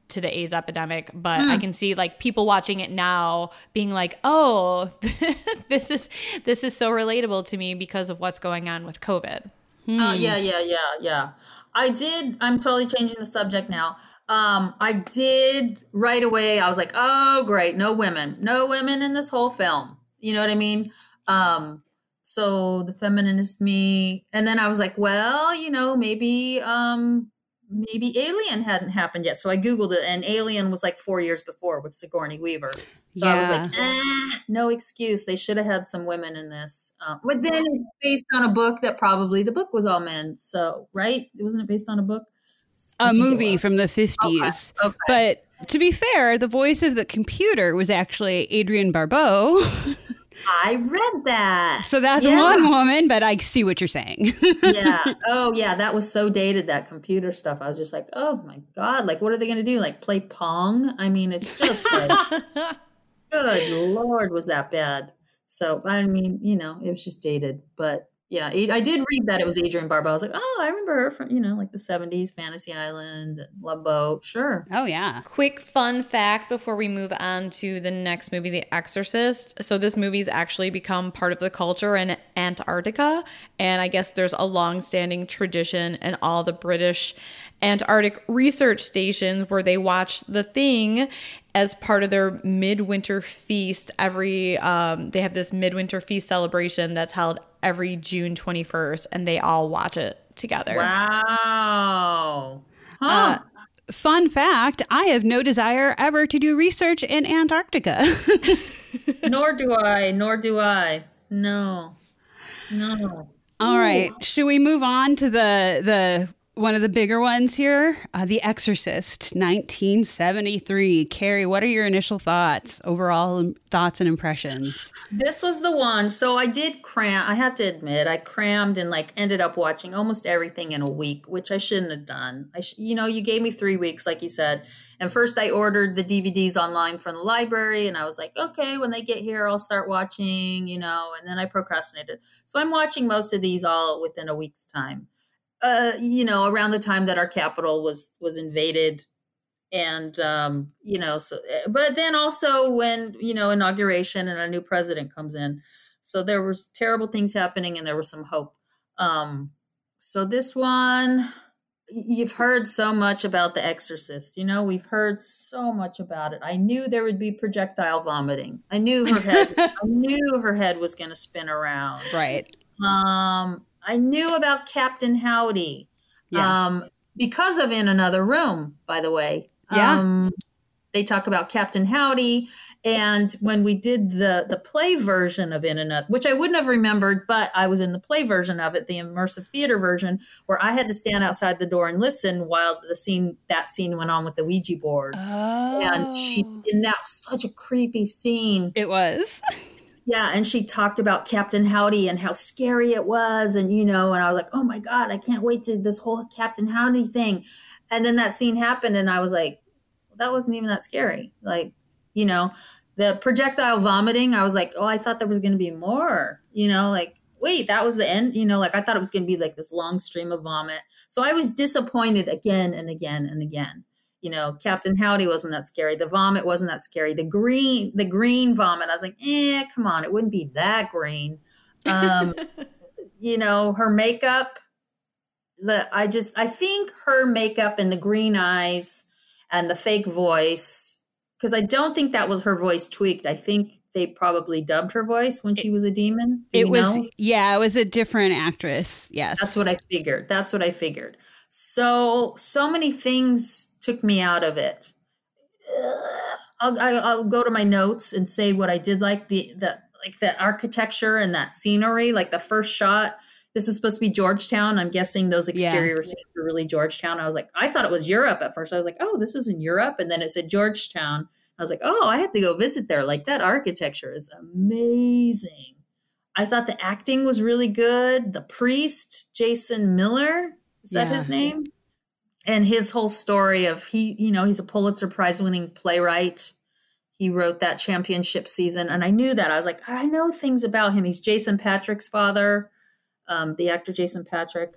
to the AIDS epidemic, but I can see like people watching it now being like, "Oh, this is this is so relatable to me because of what's going on with COVID." Oh yeah, yeah, yeah, yeah. I did. I'm totally changing the subject now. Um, I did right away. I was like, oh great, no women, no women in this whole film. You know what I mean? Um, so the feminist me, and then I was like, well, you know, maybe um maybe Alien hadn't happened yet. So I Googled it, and Alien was like four years before with Sigourney Weaver. So I was like, eh, no excuse. They should have had some women in this. Um, but then it's based on a book that probably the book was all men. So, right? Wasn't it based on a book? a movie from the 50s. Okay. But to be fair, the voice of the computer was actually Adrienne Barbeau. I read that. so that's Yeah. one woman, but I see what you're saying. yeah. Oh, yeah. That was so dated, that computer stuff. I was just like, oh my God. Like, what are they going to do? Like, play Pong? I mean, it's just like, good Lord, was that bad. So, I mean, you know, it was just dated. But yeah, I I did read that it was Adrienne Barbeau. I was like, oh, I remember her from, you know, like the 70s, Fantasy Island, and Love Boat. Sure. oh, yeah. Quick fun fact before we move on to the next movie, The Exorcist. So, this movie's actually become part of the culture in Antarctica. And I guess there's a long standing tradition in all the British Antarctic research stations where they watch the thing as part of their midwinter feast. Every, um, they have this midwinter feast celebration that's held every June 21st, and they all watch it together. Wow. Huh. Uh, Fun fact I have no desire ever to do research in Antarctica. nor do I. Nor do I. No. No. All right. Should we move on to the the one of the bigger ones here? Uh, the Exorcist, 1973. Carrie, what are your initial thoughts, overall thoughts and impressions? This was the one. So I did cram. I have to admit, I crammed and like ended up watching almost everything in a week, which I shouldn't have done. I, sh- you know, you gave me three weeks, like you said. And first, I ordered the DVDs online from the library, and I was like, okay, when they get here, I'll start watching. You know, and then I procrastinated. So I'm watching most of these all within a week's time. Uh, you know, around the time that our capital was was invaded. And um, you know so but then also when you know inauguration and a new president comes in. So there was terrible things happening and there was some hope. Um, so this one you've heard so much about the exorcist. You know we've heard so much about it. I knew there would be projectile vomiting. I knew her head i knew her head was going to spin around. Right. um, I knew about Captain Howdy. Yeah. Um, because of In Another Room, by the way. Yeah. Um, they talk about Captain Howdy. And when we did the the play version of In Another, which I wouldn't have remembered, but I was in the play version of it, the immersive theater version, where I had to stand outside the door and listen while the scene that scene went on with the Ouija board. Oh. And she and that was such a creepy scene. It was. Yeah, and she talked about Captain Howdy and how scary it was, and you know, and I was like, oh my god, I can't wait to this whole Captain Howdy thing. And then that scene happened, and I was like, that wasn't even that scary. Like, you know, the projectile vomiting, I was like, oh, I thought there was going to be more. You know, like, wait, that was the end. You know, like I thought it was going to be like this long stream of vomit. So I was disappointed again and again and again you know, Captain Howdy wasn't that scary. The vomit wasn't that scary. The green, the green vomit, I was like, eh, come on, it wouldn't be that green. Um, you know, her makeup, the I just I think her makeup and the green eyes and the fake voice, because I don't think that was her voice tweaked. I think they probably dubbed her voice when she was a demon. Do it was know? yeah, it was a different actress. Yes. That's what I figured. That's what I figured. So so many things took me out of it. I'll, I'll go to my notes and say what I did like the the like the architecture and that scenery. Like the first shot. This is supposed to be Georgetown. I'm guessing those Yeah. exterior scenes were really Georgetown. I was like, I thought it was Europe at first. I was like, oh, this is in Europe, and then it said Georgetown. I was like, oh, I have to go visit there. Like that architecture is amazing. I thought the acting was really good. The priest, Jason Miller, is that Yeah. his name? And his whole story of he, you know, he's a Pulitzer Prize winning playwright. He wrote that championship season. And I knew that. I was like, I know things about him. He's Jason Patric's father, um, the actor Jason Patric.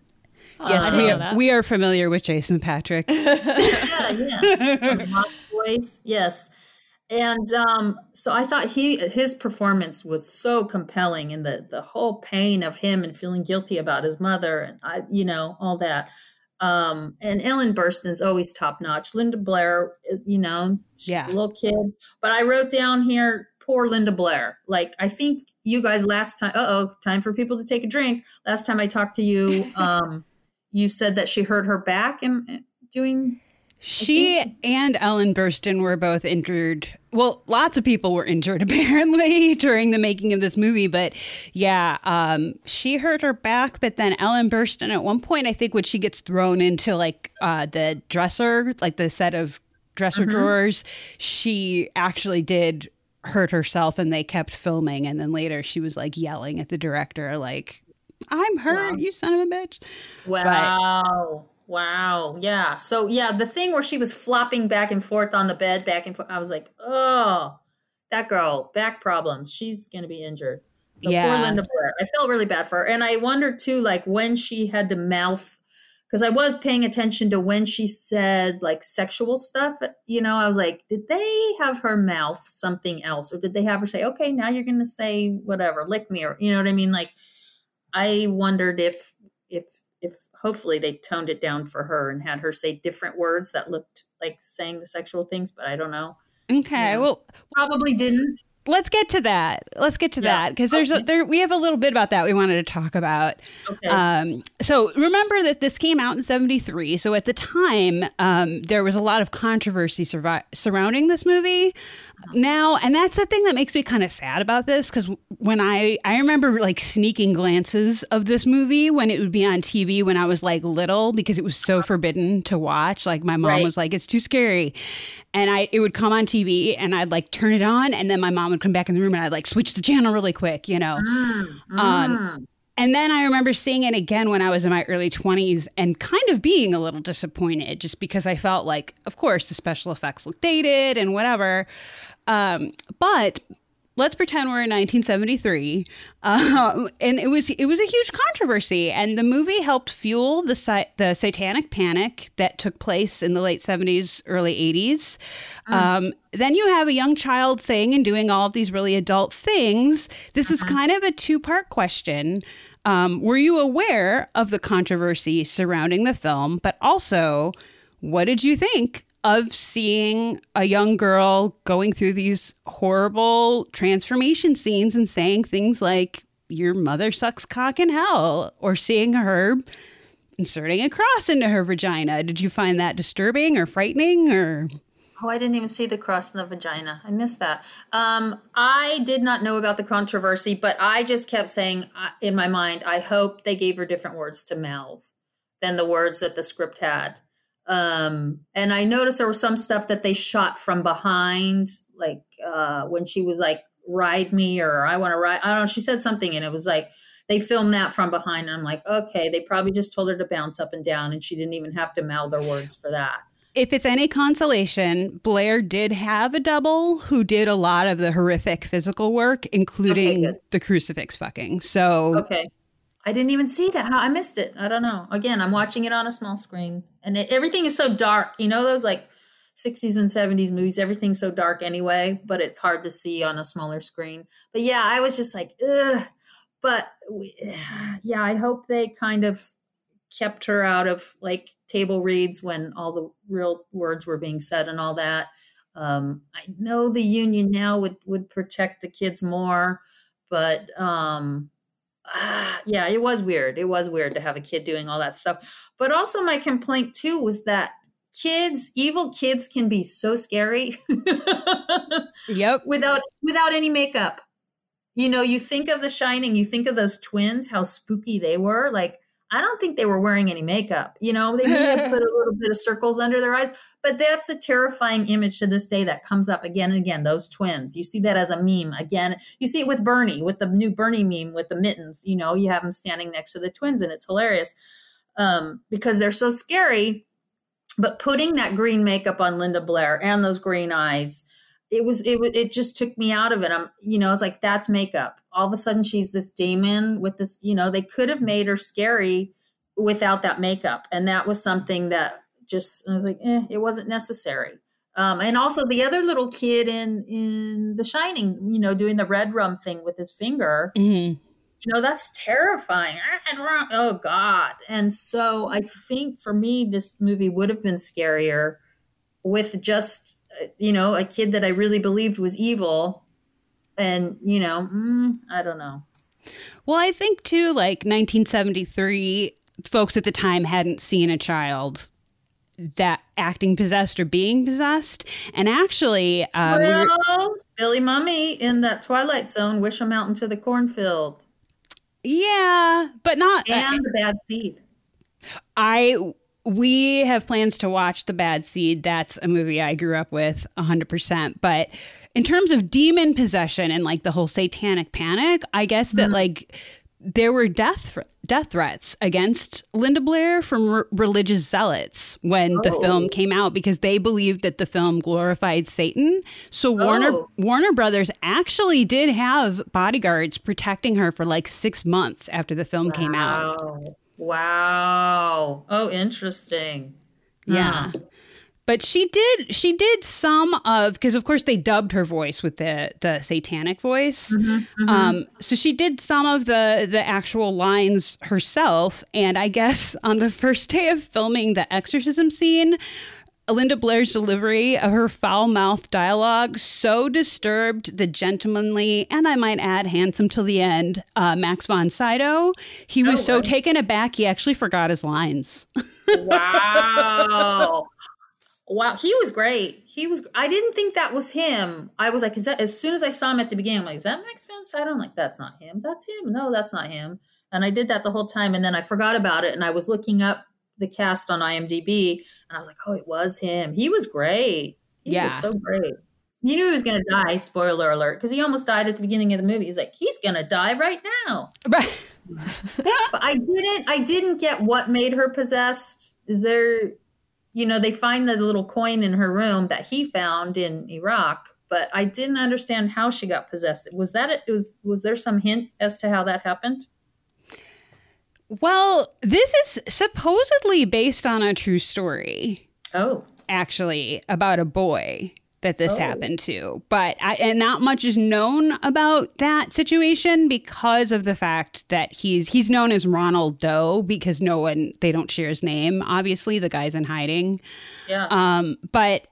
Yes, didn't we are, we are familiar with Jason Patric. yeah, yeah. From Boys, yes. And um, so I thought he his performance was so compelling, and the the whole pain of him and feeling guilty about his mother, and I, you know, all that. Um, and Ellen Burstyn's always top notch. Linda Blair is, you know, she's Yeah. a little kid. But I wrote down here, poor Linda Blair. Like I think you guys last time. Uh oh, time for people to take a drink. Last time I talked to you, um, you said that she hurt her back and doing She and Ellen Burstyn were both injured. Well, lots of people were injured apparently during the making of this movie, but yeah, um, she hurt her back. But then Ellen Burstyn, at one point, I think when she gets thrown into like uh, the dresser, like the set of dresser drawers, she actually did hurt herself, and they kept filming. And then later, she was like yelling at the director, like, "I'm hurt, you son of a bitch." Wow. Wow. Yeah. So yeah, the thing where she was flopping back and forth on the bed, back and forth, I was like, oh, that girl, back problems. She's gonna be injured. So poor Linda Blair. I felt really bad for her. And I wondered too, like when she had to mouth because I was paying attention to when she said like sexual stuff, you know, I was like, did they have her mouth something else? Or did they have her say, okay, now you're gonna say whatever, lick me, or you know what I mean? Like I wondered if if if hopefully they toned it down for her and had her say different words that looked like saying the sexual things, but I don't know. Okay, Yeah. well, Probably didn't. Let's get to that. Let's get to Yeah. that because there's a, there we have a little bit about that we wanted to talk about. Okay. Um, so remember that this came out in '73. So at the time, um, there was a lot of controversy survi- surrounding this movie. Now, and that's the thing that makes me kind of sad about this because when I I remember like sneaking glances of this movie when it would be on TV when I was like little because it was so forbidden to watch. Like my mom Right. was like, "It's too scary," and I it would come on TV and I'd like turn it on, and then my mom would come back in the room and I'd like switch the channel really quick, you know. Mm, Um, mm. And then I remember seeing it again when I was in my early 20s and kind of being a little disappointed just because I felt like, of course, the special effects look dated and whatever. Um, but let's pretend we're in 1973 um, and it was it was a huge controversy and the movie helped fuel the sa- the satanic panic that took place in the late 70s early 80s um, then you have a young child saying and doing all of these really adult things. This is kind of a two-part question. Um, were you aware of the controversy surrounding the film? But also what did you think of seeing a young girl going through these horrible transformation scenes and saying things like, Your mother sucks cock in hell, or seeing her inserting a cross into her vagina? Did you find that disturbing or frightening or? Oh, I didn't even see the cross in the vagina. I missed that. Um, I did not know about the controversy, but I just kept saying uh, in my mind, I hope they gave her different words to mouth than the words that the script had. Um, and I noticed there was some stuff that they shot from behind, like uh, when she was like, ride me or I want to ride. I don't know. She said something and it was like, they filmed that from behind. And I'm like, okay, they probably just told her to bounce up and down and she didn't even have to mouth her words for that. If it's any consolation, Blair did have a double who did a lot of the horrific physical work, including good. the crucifix fucking. So Okay. I didn't even see that. How I missed it. I don't know. Again, I'm watching it on a small screen, and it, everything is so dark. You know those like 60s and 70s movies. Everything's so dark anyway, but it's hard to see on a smaller screen. But yeah, I was just like, ugh. But we, yeah, I hope they kind of kept her out of like table reads when all the real words were being said and all that. Um, I know the union now would would protect the kids more, but um, ah, yeah, it was weird. It was weird to have a kid doing all that stuff. But also, my complaint too was that kids, evil kids, can be so scary yep. without without any makeup. You know, you think of The Shining, you think of those twins, how spooky they were. Like, I don't think they were wearing any makeup. You know, they may have put a little bit of circles under their eyes, but that's a terrifying image to this day that comes up again and again. Those twins, you see that as a meme again. You see it with Bernie, with the new Bernie meme with the mittens. You know, you have them standing next to the twins, and it's hilarious um, because they're so scary. But putting that green makeup on Linda Blair and those green eyes, it was it it just took me out of it. I'm you know it's like that's makeup. All of a sudden she's this demon with this. You know they could have made her scary without that makeup. And that was something that just I was like, eh, it wasn't necessary. Um, and also the other little kid in in The Shining, you know, doing the red rum thing with his finger. Mhm. You know, that's terrifying. Oh God! And so I think for me, this movie would have been scarier with just you know a kid that I really believed was evil, and you know, mm, I don't know. Well, I think too, like 1973, folks at the time hadn't seen a child that acting possessed or being possessed. And actually, uh, we were- well, Billy Mumy in that Twilight Zone, wish him out into the cornfield, yeah, but not. and the bad seed. I we have plans to watch The Bad Seed. That's a movie I grew up with 100%. But in terms of demon possession and like the whole satanic panic, I guess that mm-hmm. like there were death death threats against Linda Blair from r- religious zealots when the oh. film came out because they believed that the film glorified Satan. So Warner Oh. Warner Brothers actually did have bodyguards protecting her for like 6 months after the film came out. Wow. Wow. Oh, interesting. Yeah. But she did she did some of because of course they dubbed her voice with the the satanic voice. Um so she did some of the the actual lines herself and I guess on the first day of filming the exorcism scene Linda Blair's delivery of her foul mouthed dialogue so disturbed the gentlemanly and I might add handsome till the end uh, Max von Sydow. He was Oh, so taken aback he actually forgot his lines. Wow. wow. He was great. He was, I didn't think that was him. I was like, is that, as soon as I saw him at the beginning, I'm like, is that Max von Sydow? I'm like, that's not him. That's him. No, that's not him. And I did that the whole time. And then I forgot about it. And I was looking up the cast on IMDb and I was like, oh, it was him. He was great. He Yeah. was so great. You knew he was going to die, spoiler alert, because he almost died at the beginning of the movie. He's like, he's going to die right now Right. but I didn't I didn't get what made her possessed. Is there you know, they find the little coin in her room that he found in Iraq, but I didn't understand how she got possessed. Was that it was was there some hint as to how that happened? Well, this is supposedly based on a true story, Oh. actually, about a boy that this Oh. happened to. But I, and not much is known about that situation because of the fact that he's he's known as Ronald Doe because no one they don't share his name. Obviously, the guy's in hiding. Yeah. Um, but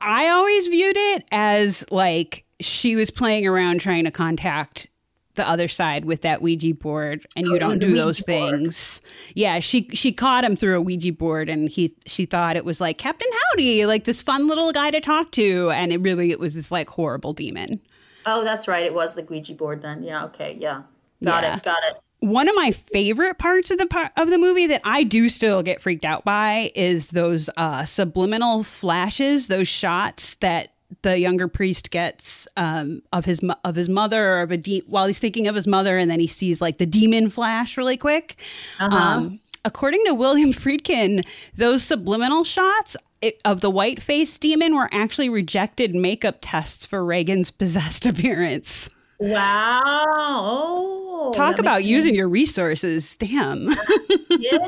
I always viewed it as like she was playing around trying to contact the other side with that Ouija board, and Oh, you don't do those board. things. Yeah, she she caught him through a Ouija board, and he she thought it was like Captain Howdy, like this fun little guy to talk to, and it really it was this like horrible demon. oh, that's right. It was the Ouija board then. Yeah, okay. Yeah. Got Yeah. it. Got it. One of my favorite parts of the part of the movie that I do still get freaked out by is those uh, subliminal flashes, those shots that the younger priest gets um, of his of his mother or of a de- while he's thinking of his mother, and then he sees like the demon flash really quick. Uh-huh. Um, according to William Friedkin, those subliminal shots. It, of the white faced demon were actually rejected makeup tests for Regan's possessed appearance. Wow. Oh. Talk about makes using your resources. Damn. yeah,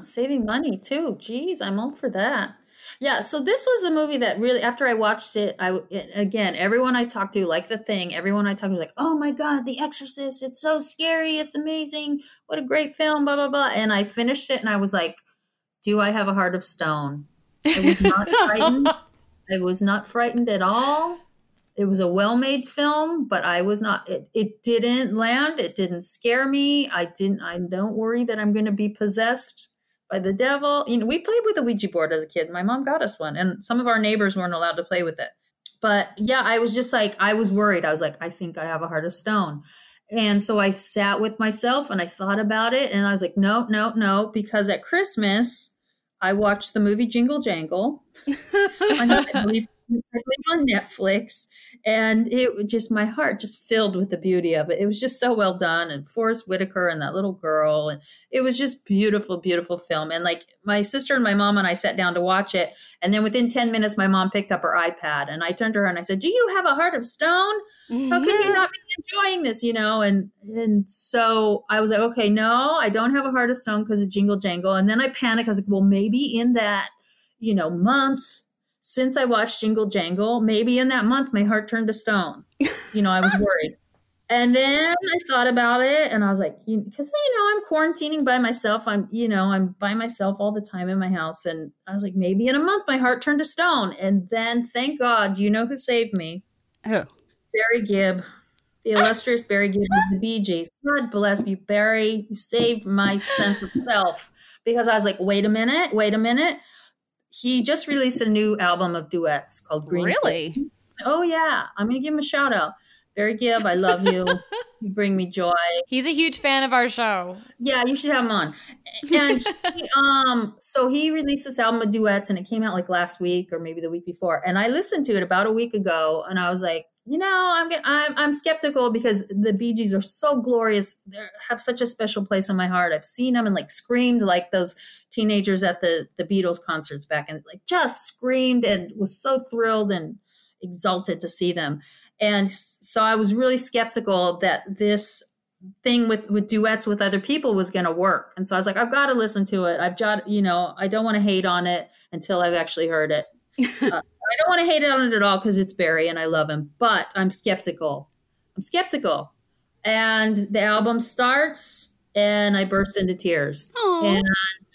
saving money too. Jeez, I'm all for that. Yeah, so this was the movie that really, after I watched it, I it, again, everyone I talked to, like the thing, everyone I talked to was like, "Oh my god, The Exorcist! It's so scary! It's amazing! What a great film!" Blah blah blah. And I finished it, and I was like, "Do I have a heart of stone?" I was not frightened. I was not frightened at all. It was a well-made film, but I was not. It, it didn't land. It didn't scare me. I didn't. I don't worry that I'm going to be possessed by the devil. You know, we played with a Ouija board as a kid. My mom got us one, and some of our neighbors weren't allowed to play with it. But yeah, I was just like, I was worried. I was like, I think I have a heart of stone. And so I sat with myself and I thought about it, and I was like, no, no, no, because at Christmas I watched the movie Jingle Jangle. I, I believe I believe on Netflix, and it was just my heart just filled with the beauty of it. It was just so well done, and Forest Whitaker and that little girl, and it was just beautiful, beautiful film. And like my sister and my mom and I sat down to watch it, and then within ten minutes, my mom picked up her iPad, and I turned to her and I said, "Do you have a heart of stone? How can you not be mm-hmm. enjoying this?" You know, and and so I was like, "Okay, no, I don't have a heart of stone because of Jingle Jangle." And then I panicked. I was like, "Well, maybe in that." You know, month since I watched Jingle Jangle, maybe in that month my heart turned to stone. You know, I was worried. And then I thought about it and I was like, because, you know, I'm quarantining by myself. I'm, you know, I'm by myself all the time in my house. And I was like, maybe in a month my heart turned to stone. And then thank God, do you know who saved me? Oh. Barry Gibb, the illustrious Barry Gibb of the Bee Gees. God bless you, Barry. You saved my sense of self because I was like, wait a minute, wait a minute he just released a new album of duets called Green. Really? State. Oh yeah, I'm gonna give him a shout out. Barry Gibb, I love you. you bring me joy. He's a huge fan of our show. Yeah, you should have him on. And he, um, so he released this album of duets, and it came out like last week or maybe the week before. And I listened to it about a week ago, and I was like, you know, I'm I'm, I'm skeptical because the Bee Gees are so glorious. They have such a special place in my heart. I've seen them and like screamed like those teenagers at the the Beatles concerts back and like just screamed and was so thrilled and exalted to see them. And so I was really skeptical that this thing with with duets with other people was going to work. And so I was like, I've got to listen to it. I've got, you know, I don't want to hate on it until I've actually heard it. uh, I don't want to hate on it at all because it's Barry and I love him, but I'm skeptical. I'm skeptical. And the album starts and I burst into tears. Aww. And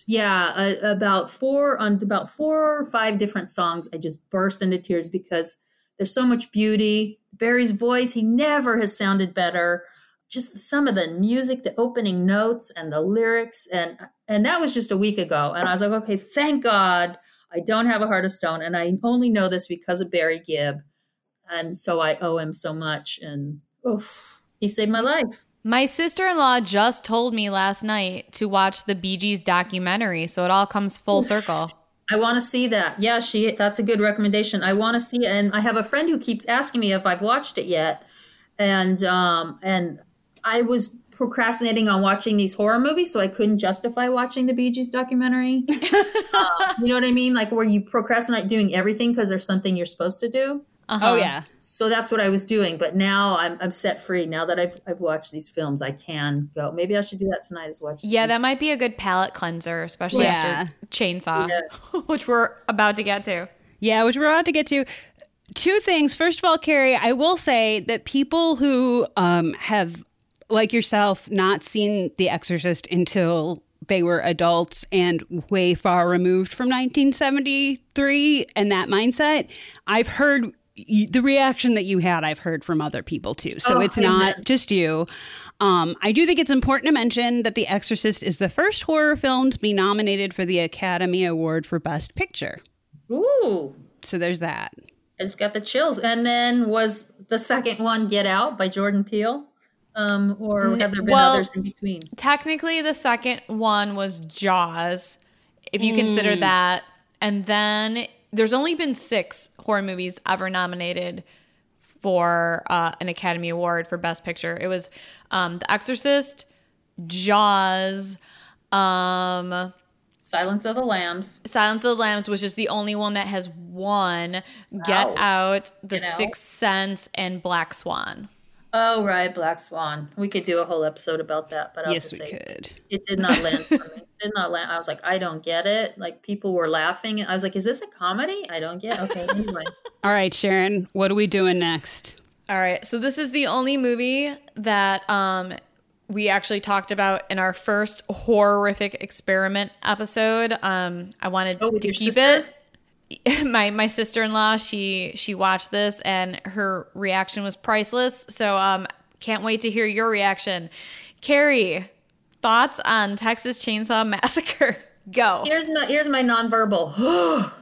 yeah, uh, about four on about four or five different songs, I just burst into tears because there's so much beauty. Barry's voice, he never has sounded better. Just some of the music, the opening notes and the lyrics and and that was just a week ago and I was like, okay, thank God I don't have a heart of stone, and I only know this because of Barry Gibb, and so I owe him so much. And oof, he saved my life. My sister in law just told me last night to watch the Bee Gees documentary, so it all comes full circle. I want to see that. Yeah, she. That's a good recommendation. I want to see it, and I have a friend who keeps asking me if I've watched it yet, and um, and I was procrastinating on watching these horror movies, so I couldn't justify watching the Bee Gees documentary. uh, you know what I mean? Like where you procrastinate doing everything because there's something you're supposed to do. Uh-huh. Oh yeah. So that's what I was doing, but now I'm, I'm set free. Now that I've I've watched these films, I can go. Maybe I should do that tonight. Is watch. Yeah, that might be a good palate cleanser, especially yeah. after Chainsaw, yeah. which we're about to get to. Yeah, which we're about to get to. Two things. First of all, Carrie, I will say that people who um, have like yourself, not seen The Exorcist until they were adults and way far removed from 1973 and that mindset, I've heard the reaction that you had, I've heard from other people too. So oh, it's amen. not just you. Um, I do think it's important to mention that The Exorcist is the first horror film to be nominated for the Academy Award for Best Picture. Ooh. So there's that. I just got the chills. And then was the second one Get Out by Jordan Peele? Um, or have there been well, others in between? Technically, the second one was Jaws, if you mm. consider that. And then there's only been six horror movies ever nominated for uh, an Academy Award for Best Picture. It was um, The Exorcist, Jaws, um, Silence of the Lambs. Silence of the Lambs was just the only one that has won. Get Out, The Get Sixth Sense, and Black Swan. Oh right, Black Swan. We could do a whole episode about that, but I'll yes, just we say could. it did not land for me. It did not land. I was like, I don't get it. Like people were laughing. I was like, is this a comedy? I don't get. Okay, anyway. All right, Sharon, what are we doing next? All right, so this is the only movie that um we actually talked about in our first horrific experiment episode. Um, I wanted oh, to keep sister? it my my sister-in-law she she watched this and her reaction was priceless. So um can't wait to hear your reaction. Carrie thoughts on texas chainsaw massacre? Go. Here's my here's my nonverbal.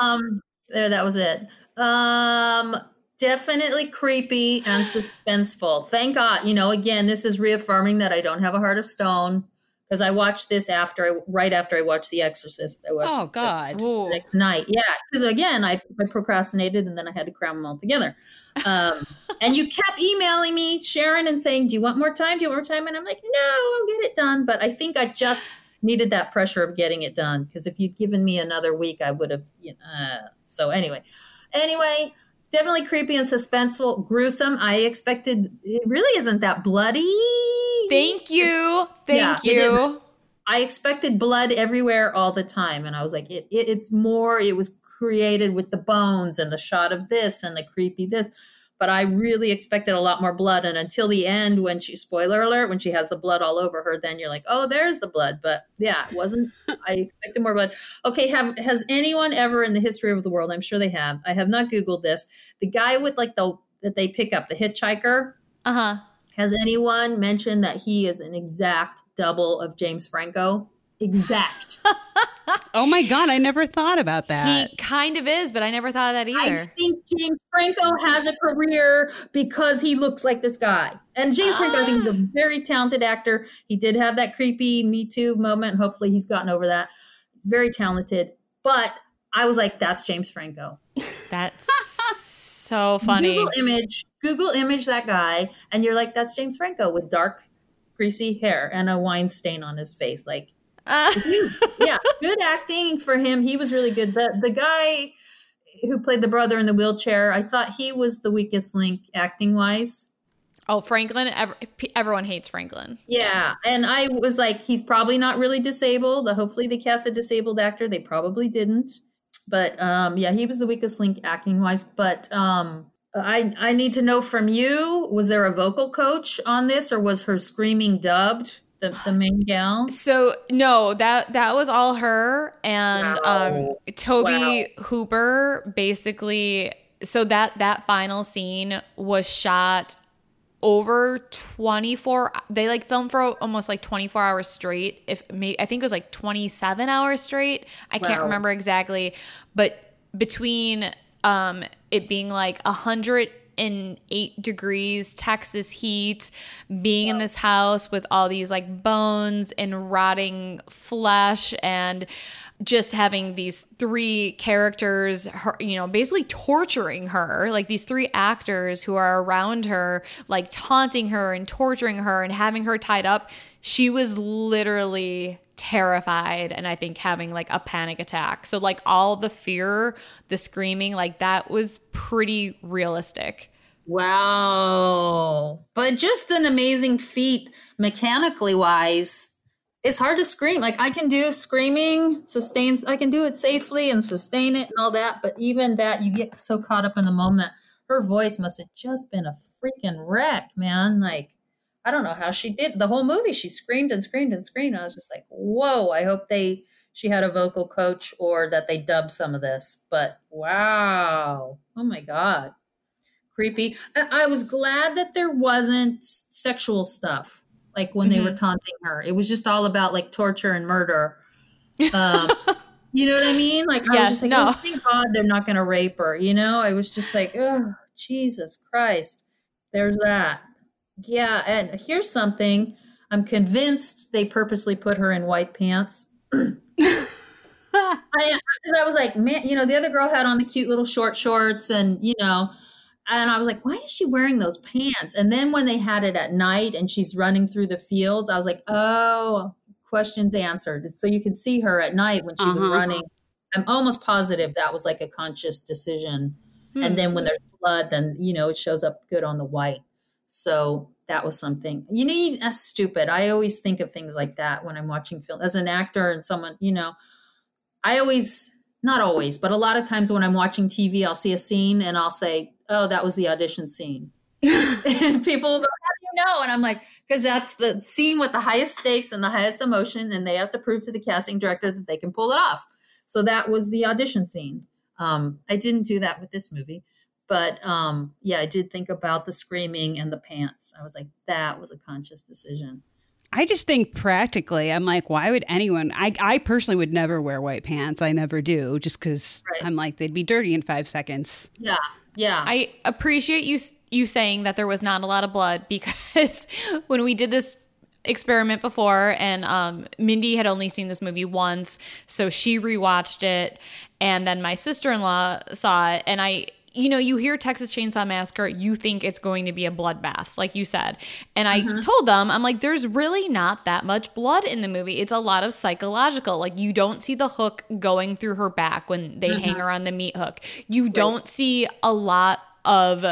Um there that was it. Um definitely creepy and suspenseful. Thank god. You know again this is reaffirming that i don't have a heart of stone because I watched this after I right after I watched The Exorcist. I watched Oh God. The next night. Yeah, because again, I, I procrastinated and then I had to cram them all together. Um, and you kept emailing me, Sharon, and saying, "Do you want more time? Do you want more time?" And I'm like, "No, I'll get it done." But I think I just needed that pressure of getting it done because if you'd given me another week, I would have. You know, uh, so anyway, anyway. Definitely creepy and suspenseful, gruesome. I expected it really isn't that bloody. Thank you. Thank Yeah, you. I expected blood everywhere all the time, and I was like, it, it, it's more. It was created with the bones and the shot of this and the creepy this, but I really expected a lot more blood. And until the end, when she spoiler alert, when she has the blood all over her, then you're like, oh, there's the blood. But yeah, it wasn't. I expected more blood. Okay, have has anyone ever in the history of the world? I'm sure they have. I have not googled this. The guy with like the that they pick up, the hitchhiker. Uh huh. Has anyone mentioned that he is an exact double of James Franco? Exact. Oh my God, I never thought about that. He kind of is, but I never thought of that either. I either. think James Franco has a career because he looks like this guy. And James Franco, I think, is a ah. very talented actor. He did have that creepy Me Too moment. Hopefully, he's gotten over that. He's very talented. But I was like, that's James Franco. That's so funny. Google image, Google image that guy, and you're like, that's James Franco with dark, greasy hair and a wine stain on his face. Like, Uh, yeah, good acting for him. He was really good. The the guy who played the brother in the wheelchair, I thought he was the weakest link acting wise. oh, Franklin. Ev- everyone hates Franklin. Yeah, and I was like, he's probably not really disabled. Hopefully, they cast a disabled actor. They probably didn't, but um, yeah, he was the weakest link acting wise. But um, I I need to know from you: was there a vocal coach on this, or was her screaming dubbed? The the main gal. So no, that that was all her and um Wow. Tobe Hooper basically so that that final scene was shot over 24 they like filmed for almost like 24 hours straight if may, i think it was like 27 hours straight i can't remember exactly but between um it being like 108 degrees texas heat being in this house with all these like bones and rotting flesh and just having these three characters, her, you know, basically torturing her, like these three actors who are around her, like taunting her and torturing her and having her tied up. She was literally terrified and I think having like a panic attack. So, like, all the fear, the screaming, like that was pretty realistic. Wow. But just an amazing feat mechanically wise. It's hard to scream. Like I can do screaming, sustain I can do it safely and sustain it and all that, but even that you get so caught up in the moment. Her voice must have just been a freaking wreck, man. Like I don't know how she did the whole movie. She screamed and screamed and screamed. I was just like, "Whoa, I hope they she had a vocal coach or that they dubbed some of this." But wow. Oh my god creepy. I, I was glad that there wasn't sexual stuff like when they were taunting her. It was just all about like torture and murder. Um, you know what I mean? Like I Yes, was just like, no. oh, thank God they're not going to rape her. You know, I was just like, oh, Jesus Christ. There's that. Yeah, and here's something. I'm convinced they purposely put her in white pants. I, I was like, man, you know, the other girl had on the cute little short shorts and, you know, and I was like, why is she wearing those pants? And then when they had it at night and she's running through the fields, I was like, oh, questions answered. So you can see her at night when she was Uh-huh. running. I'm almost positive that was like a conscious decision. And then when there's blood, then, you know, it shows up good on the white. So that was something. You need, that's stupid. I always think of things like that when I'm watching film. As an actor and someone, you know, I always, not always, but a lot of times when I'm watching TV, I'll see a scene and I'll say, oh, that was the audition scene. and people will go, how do you know? And I'm like, because that's the scene with the highest stakes and the highest emotion, and they have to prove to the casting director that they can pull it off. So that was the audition scene. Um, I didn't do that with this movie, but um, yeah, I did think about the screaming and the pants. I was like, that was a conscious decision. I just think practically, I'm like, why would anyone? I, I personally would never wear white pants. I never do, just because Right. I'm like, they'd be dirty in five seconds. Yeah, yeah. I appreciate you you saying that there was not a lot of blood because when we did this experiment before, and um, Mindy had only seen this movie once, so she rewatched it, and then my sister in law saw it, and I. You know, you hear Texas Chainsaw Massacre, you think it's going to be a bloodbath, like you said. And I mm-hmm. told them, I'm like, there's really not that much blood in the movie. It's a lot of psychological. Like, you don't see the hook going through her back when they hang mm-hmm. her on the meat hook. You don't see a lot of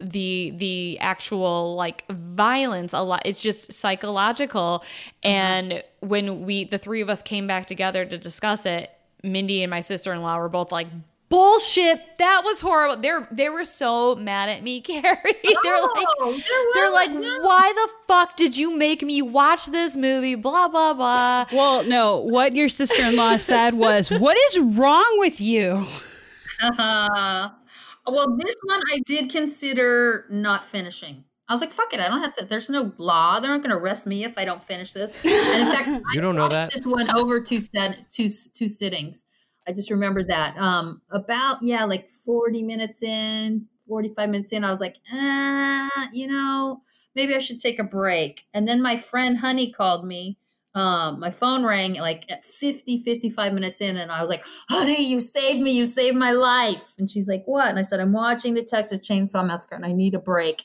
the the actual like violence a lot it's just psychological mm-hmm. and when we the three of us came back together to discuss it mindy and my sister-in-law were both like bullshit that was horrible they're they were so mad at me carrie they're like Oh, there they're like no. why the fuck did you make me watch this movie blah blah blah Well, no, what your sister in law said was, What is wrong with you? Uh, well, this one I did consider not finishing. I was like, fuck it, I don't have to. There's no law. They're not going to arrest me if I don't finish this. And in fact, I You don't know watched that? This one over two set, two two sittings. I just remembered that. Um, about yeah, like 40 minutes in, 45 minutes in, I was like, ah, you know, maybe I should take a break. And then my friend Honey called me. Um, my phone rang like at 50, 55 minutes in, and I was like, honey, you saved me. You saved my life. And she's like, what? And I said, I'm watching the Texas Chainsaw Massacre and I need a break.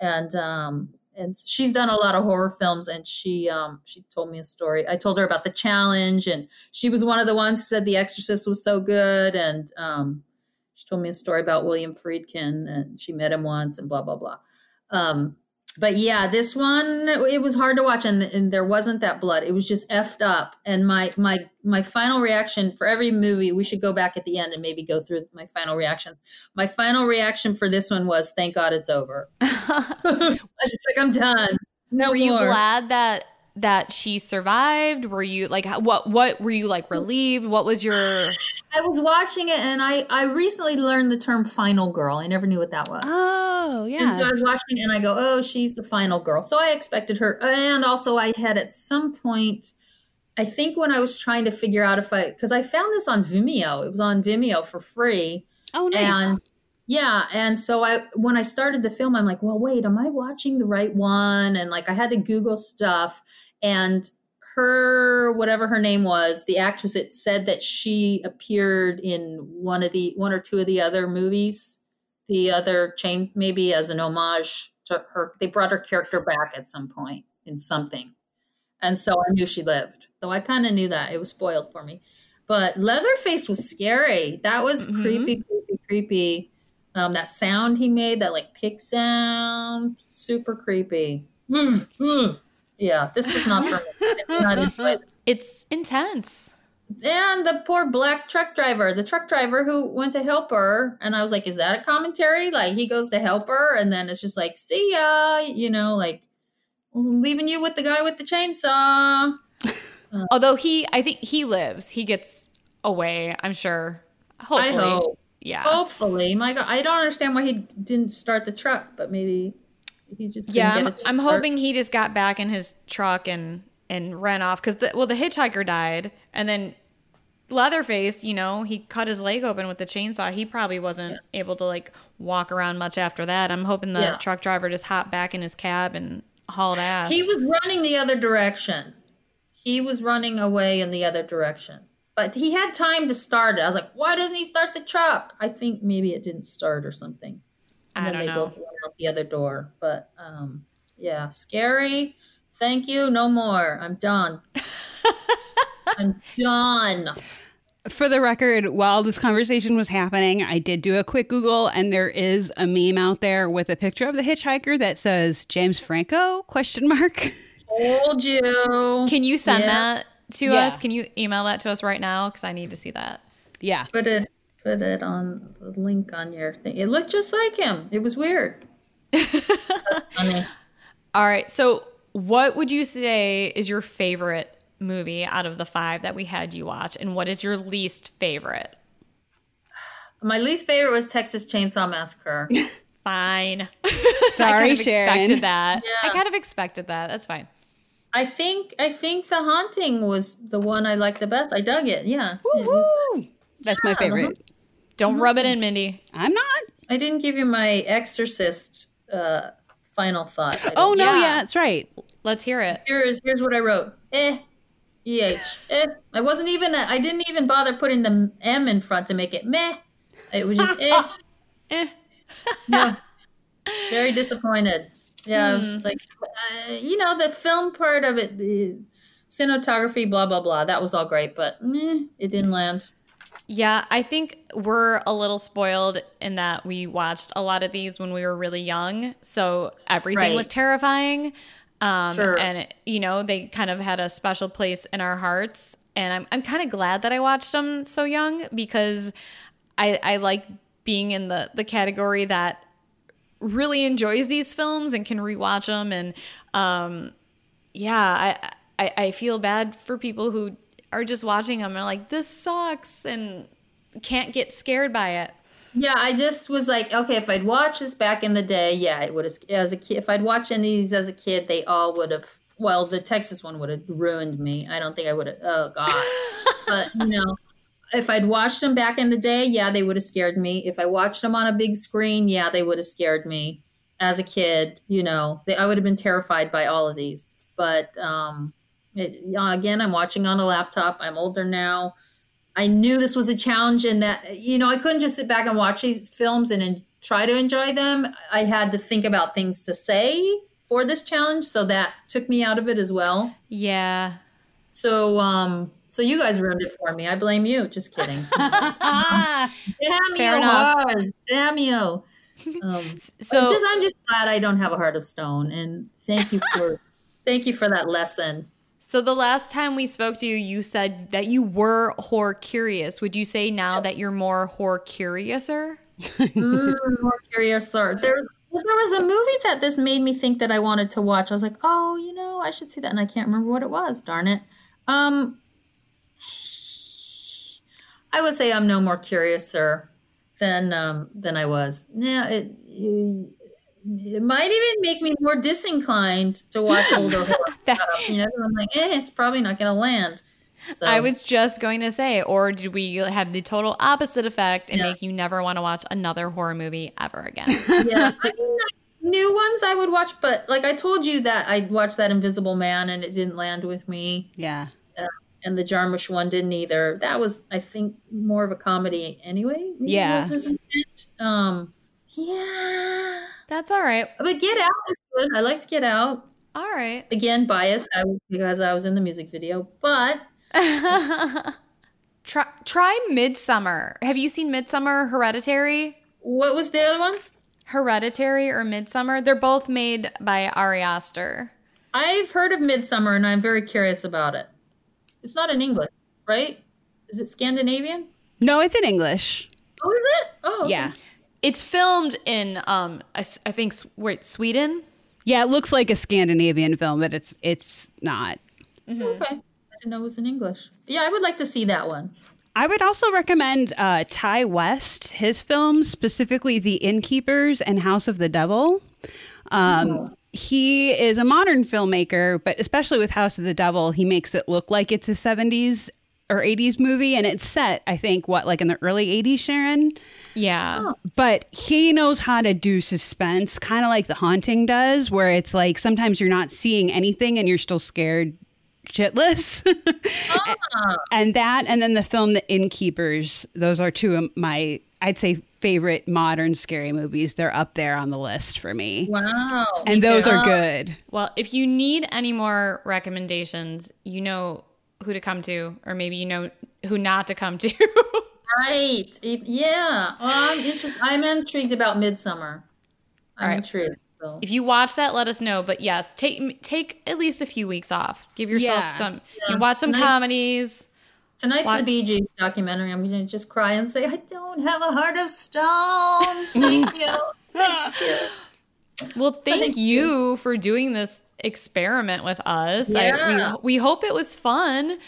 And, um, and she's done a lot of horror films and she um she told me a story. I told her about the challenge and she was one of the ones who said the exorcist was so good and um she told me a story about william friedkin and she met him once and blah blah blah. Um but yeah this one it was hard to watch and, and there wasn't that blood. It was just effed up. And my my my final reaction for every movie we should go back at the end and maybe go through my final reactions. My final reaction for this one was thank god it's over. I was just like i'm done. No were you more. glad that that she survived were you like what what were you like relieved what was your I was watching it and I I recently learned the term final girl. I never knew what that was. Oh, yeah. And so I was watching and I go, "Oh, she's the final girl." So I expected her and also I had at some point I think when I was trying to figure out if I cuz I found this on Vimeo. It was on Vimeo for free. oh, nice. And yeah, and so I when I started the film, I'm like, well, wait, am I watching the right one? And like I had to Google stuff, and her whatever her name was, the actress, it said that she appeared in one of the one or two of the other movies, the other chain maybe as an homage to her. They brought her character back at some point in something, and so I knew she lived. So I kind of knew that it was spoiled for me. But Leatherface was scary. That was Mhm. creepy, creepy, creepy. Um, that sound he made, that like pick sound, super creepy. Yeah, this is not for me. I not enjoy it's intense And the poor black truck driver, the truck driver who went to help her, and I was like, "Is that a commentary?" Like he goes to help her, and then it's just like, "See ya," you know, like leaving you with the guy with the chainsaw. Uh. although he i think he lives he gets away i'm sure hopefully I hope. yeah Hopefully, my God, I don't understand why he didn't start the truck, but maybe he just yeah I'm, I'm hoping he just got back in his truck and and ran off because the well the hitchhiker died and then leatherface you know he cut his leg open with the chainsaw he probably wasn't able to like walk around much after that i'm hoping the Yeah. truck driver just hopped back in his cab and hauled ass He was running the other direction. He was running away in the other direction. But he had time to start it. I was like, why doesn't he start the truck? I think maybe it didn't start or something. And I then don't they know. both went out the other door. But um, yeah, scary. Thank you. No more. I'm done. I'm done. For the record, while this conversation was happening, I did do a quick Google, and there is a meme out there with a picture of the hitchhiker that says James Franco question mark. Told you. can you send Yeah. that to Yeah. us can you email that to us right now because i need to see that Yeah. Put it put it on the link on your thing. It looked just like him. It was weird. That's funny. All right. So, what would you say is your favorite movie out of the five that we had you watch, and what is your least favorite? My least favorite was Texas Chainsaw Massacre. Fine. Sorry, I kind of Sharon. expected that. I kind of expected that. That's fine. I think I think The Haunting was the one I liked the best. I dug it. Yeah. It was- Woo! That's my favorite. Don't rub it in, Mindy. I'm not. I didn't give you my Exorcist uh, final thought. Oh no, Yeah. yeah, that's right. Let's hear it. Here's here's what I wrote. Eh. Eh. Eh. I wasn't even I didn't even bother putting the M in front to make it meh. It was just eh. Eh. Yeah. Very disappointed. Yeah, I was like, uh, you know, the film part of it, the cinematography, blah blah blah. That was all great, but meh, it didn't land. Yeah, I think we're a little spoiled in that we watched a lot of these when we were really young. So everything Right. was terrifying. Um, Sure. And, you know, they kind of had a special place in our hearts. And I'm, I'm kind of glad that I watched them so young because I, I like being in the, the category that really enjoys these films and can rewatch them. And um, yeah, I, I, I feel bad for people who are just watching them and like, this sucks and can't get scared by it. Yeah, I just was like, okay, if I'd watched this back in the day, yeah, it would have. As a kid, if I'd watched any of these as a kid, they all would have. Well, the Texas one would have ruined me. I don't think I would have. Oh God! but you know, if I'd watched them back in the day, yeah, they would have scared me. If I watched them on a big screen, yeah, they would have scared me. As a kid, you know, they, I would have been terrified by all of these. But um, it, again, I'm watching on a laptop. I'm older now. I knew this was a challenge and that, you know, I couldn't just sit back and watch these films and, try to enjoy them. I had to think about things to say for this challenge. So that took me out of it as well. Yeah. So, um, so you guys ruined it for me. I blame you. Just kidding. Damn Fair you, enough. Damn you. Um, So I'm just, I'm just glad I don't have a heart of stone. And thank you for, thank you for that lesson. So the last time we spoke to you, you said that you were whore curious. Would you say now that you're more whore curiouser? Mm, more curiouser. There, there, was a movie that this made me think that I wanted to watch. I was like, oh, you know, I should see that, and I can't remember what it was. Darn it. Um, I would say I'm no more curiouser than um, than I was. Yeah, it, it might even make me more disinclined to watch older horror That- stuff. You know, I'm like, eh, it's probably not going to land. So I was just going to say, or did we have the total opposite effect and Yeah. make you never want to watch another horror movie ever again? yeah. I mean, like, new ones I would watch, but like I told you that I'd watched that Invisible Man and it didn't land with me, yeah. and the Jarmusch one didn't either. That was, I think, more of a comedy anyway. maybe Yeah. was his intent. Um, yeah. That's all right. But Get Out is good. I liked Get Out. All right. Again, biased I, because I was in the music video, but Try, try Midsommar. Have you seen Midsommar Hereditary? what was the other one? Hereditary or Midsommar? They're both made by Ari Aster. I've heard of Midsommar and I'm very curious about it. It's not in English, right? Is it Scandinavian? No, it's in English. Oh, is it? Oh, okay. Yeah. It's filmed in, um, I, s- I think, s- wait, Sweden. Yeah, it looks like a Scandinavian film, but it's it's not. Okay. I didn't know it was in English. Yeah, I would like to see that one. I would also recommend uh, Ti West, his films, specifically The Innkeepers and House of the Devil. Um, He is a modern filmmaker, but especially with House of the Devil, he makes it look like it's a 70s or 80s movie. And it's set, I think, what, like in the early 80s, Sharon? Yeah. But he knows how to do suspense, kind of like The Haunting does, where it's like sometimes you're not seeing anything and you're still scared shitless. and that, and then the film The Innkeepers, those are two of my, I'd say, favorite modern scary movies. They're up there on the list for me. Wow. And those are Uh, good. Well, if you need any more recommendations, you know who to come to, or maybe you know who not to come to. Right. Yeah. Well, I'm, inter- I'm intrigued about Midsommar. I'm All right. intrigued. So. if you watch that, let us know. But yes, take take at least a few weeks off. Give yourself Yeah. some. Yeah. You watch some Tonight's- comedies. Tonight's What? the Bee Gees documentary. I'm going to just cry and say, I don't have a heart of stone. Thank you. Thank you. Well, thank, Thank you. for doing this experiment with us. Yeah. I, we, we hope it was fun.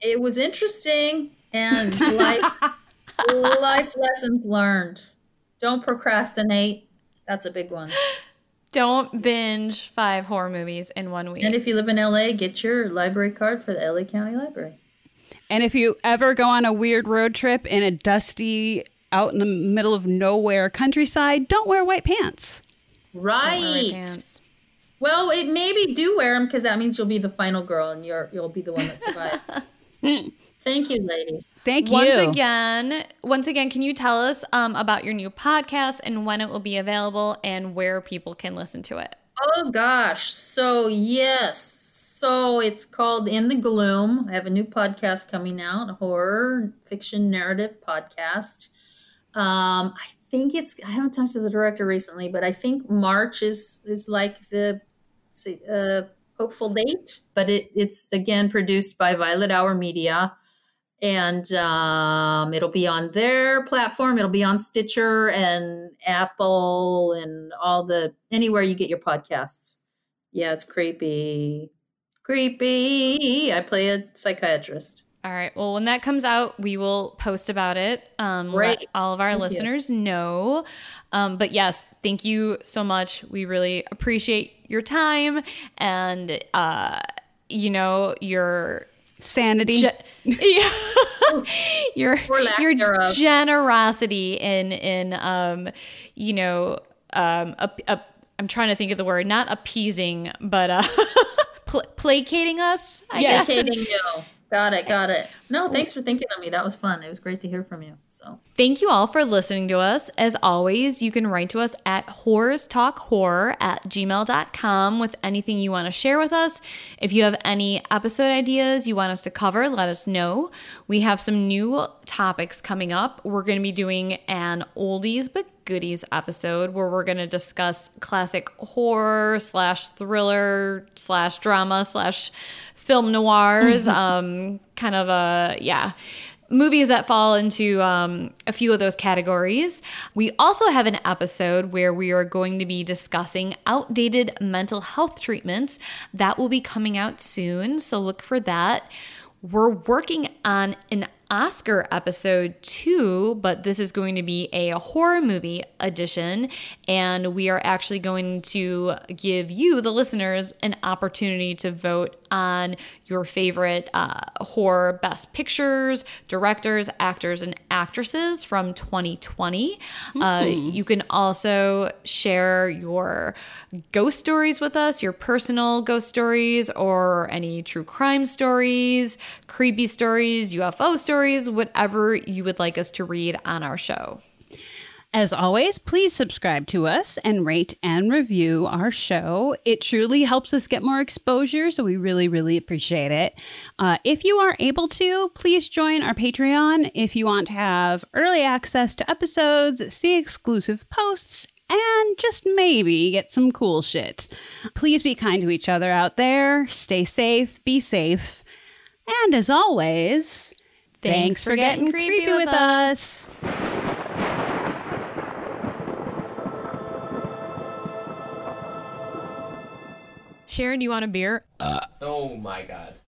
It was interesting and life, life lessons learned. Don't procrastinate. That's a big one. Don't binge five horror movies in one week. And if you live in LA, get your library card for the LA County Library. And if you ever go on a weird road trip in a dusty, out in the middle of nowhere countryside, don't wear white pants. Don't wear white Right. Pants. Well, it maybe do wear them because that means you'll be the final girl and you're you'll be the one that survived. Thank you, ladies. Thank you. Once you. again, once again, can you tell us um, about your new podcast and when it will be available and where people can listen to it? Oh gosh. So yes. So it's called In the Gloom. I have a new podcast coming out, a horror fiction narrative podcast. Um, I think it's I haven't talked to the director recently, but I think March is is like the say, uh, hopeful date. But it, it's again produced by Violet Hour Media. And um, it'll be on their platform. It'll be on Stitcher and Apple and all the anywhere you get your podcasts. Yeah, it's creepy. Creepy. I play a psychiatrist. All right. Well, when that comes out, we will post about it. Um, let all of our Thank you. listeners know. Um, but yes, thank you so much. We really appreciate your time and, uh, you know, your Sanity. ge- yeah. your your thereof. generosity in in um, you know, um, a, a, I'm trying to think of the word, not appeasing, but uh, pl- placating us. I Yes. guess. Hating you. Got it. Got it. No, thanks for thinking of me. That was fun. It was great to hear from you. So Thank you all for listening to us. As always, you can write to us at horrorstalkhorror at gmail.com with anything you want to share with us. If you have any episode ideas you want us to cover, let us know. We have some new topics coming up. We're going to be doing an oldies but goodies episode where we're going to discuss classic horror slash thriller slash drama slash film noirs. um, kind of a, yeah movies that fall into um, a few of those categories. We also have an episode where we are going to be discussing outdated mental health treatments. That will be coming out soon, so look for that. We're working on an Oscar episode too, but this is going to be a horror movie edition. And we are actually going to give you, the listeners, an opportunity to vote on your favorite uh, horror best pictures, directors, actors, and actresses from 2020. Uh, you can also share your ghost stories with us, your personal ghost stories, or any true crime stories, creepy stories, UFO stories, whatever you would like us to read on our show. As always, please subscribe to us and rate and review our show. It truly helps us get more exposure, so we really, really appreciate it. Uh, if you are able to, please join our Patreon if you want to have early access to episodes, see exclusive posts, and just maybe get some cool shit. Please be kind to each other out there. Stay safe, be safe. And as always, thanks, for getting, creepy, with us. Sharon, do you want a beer? Uh, oh my god.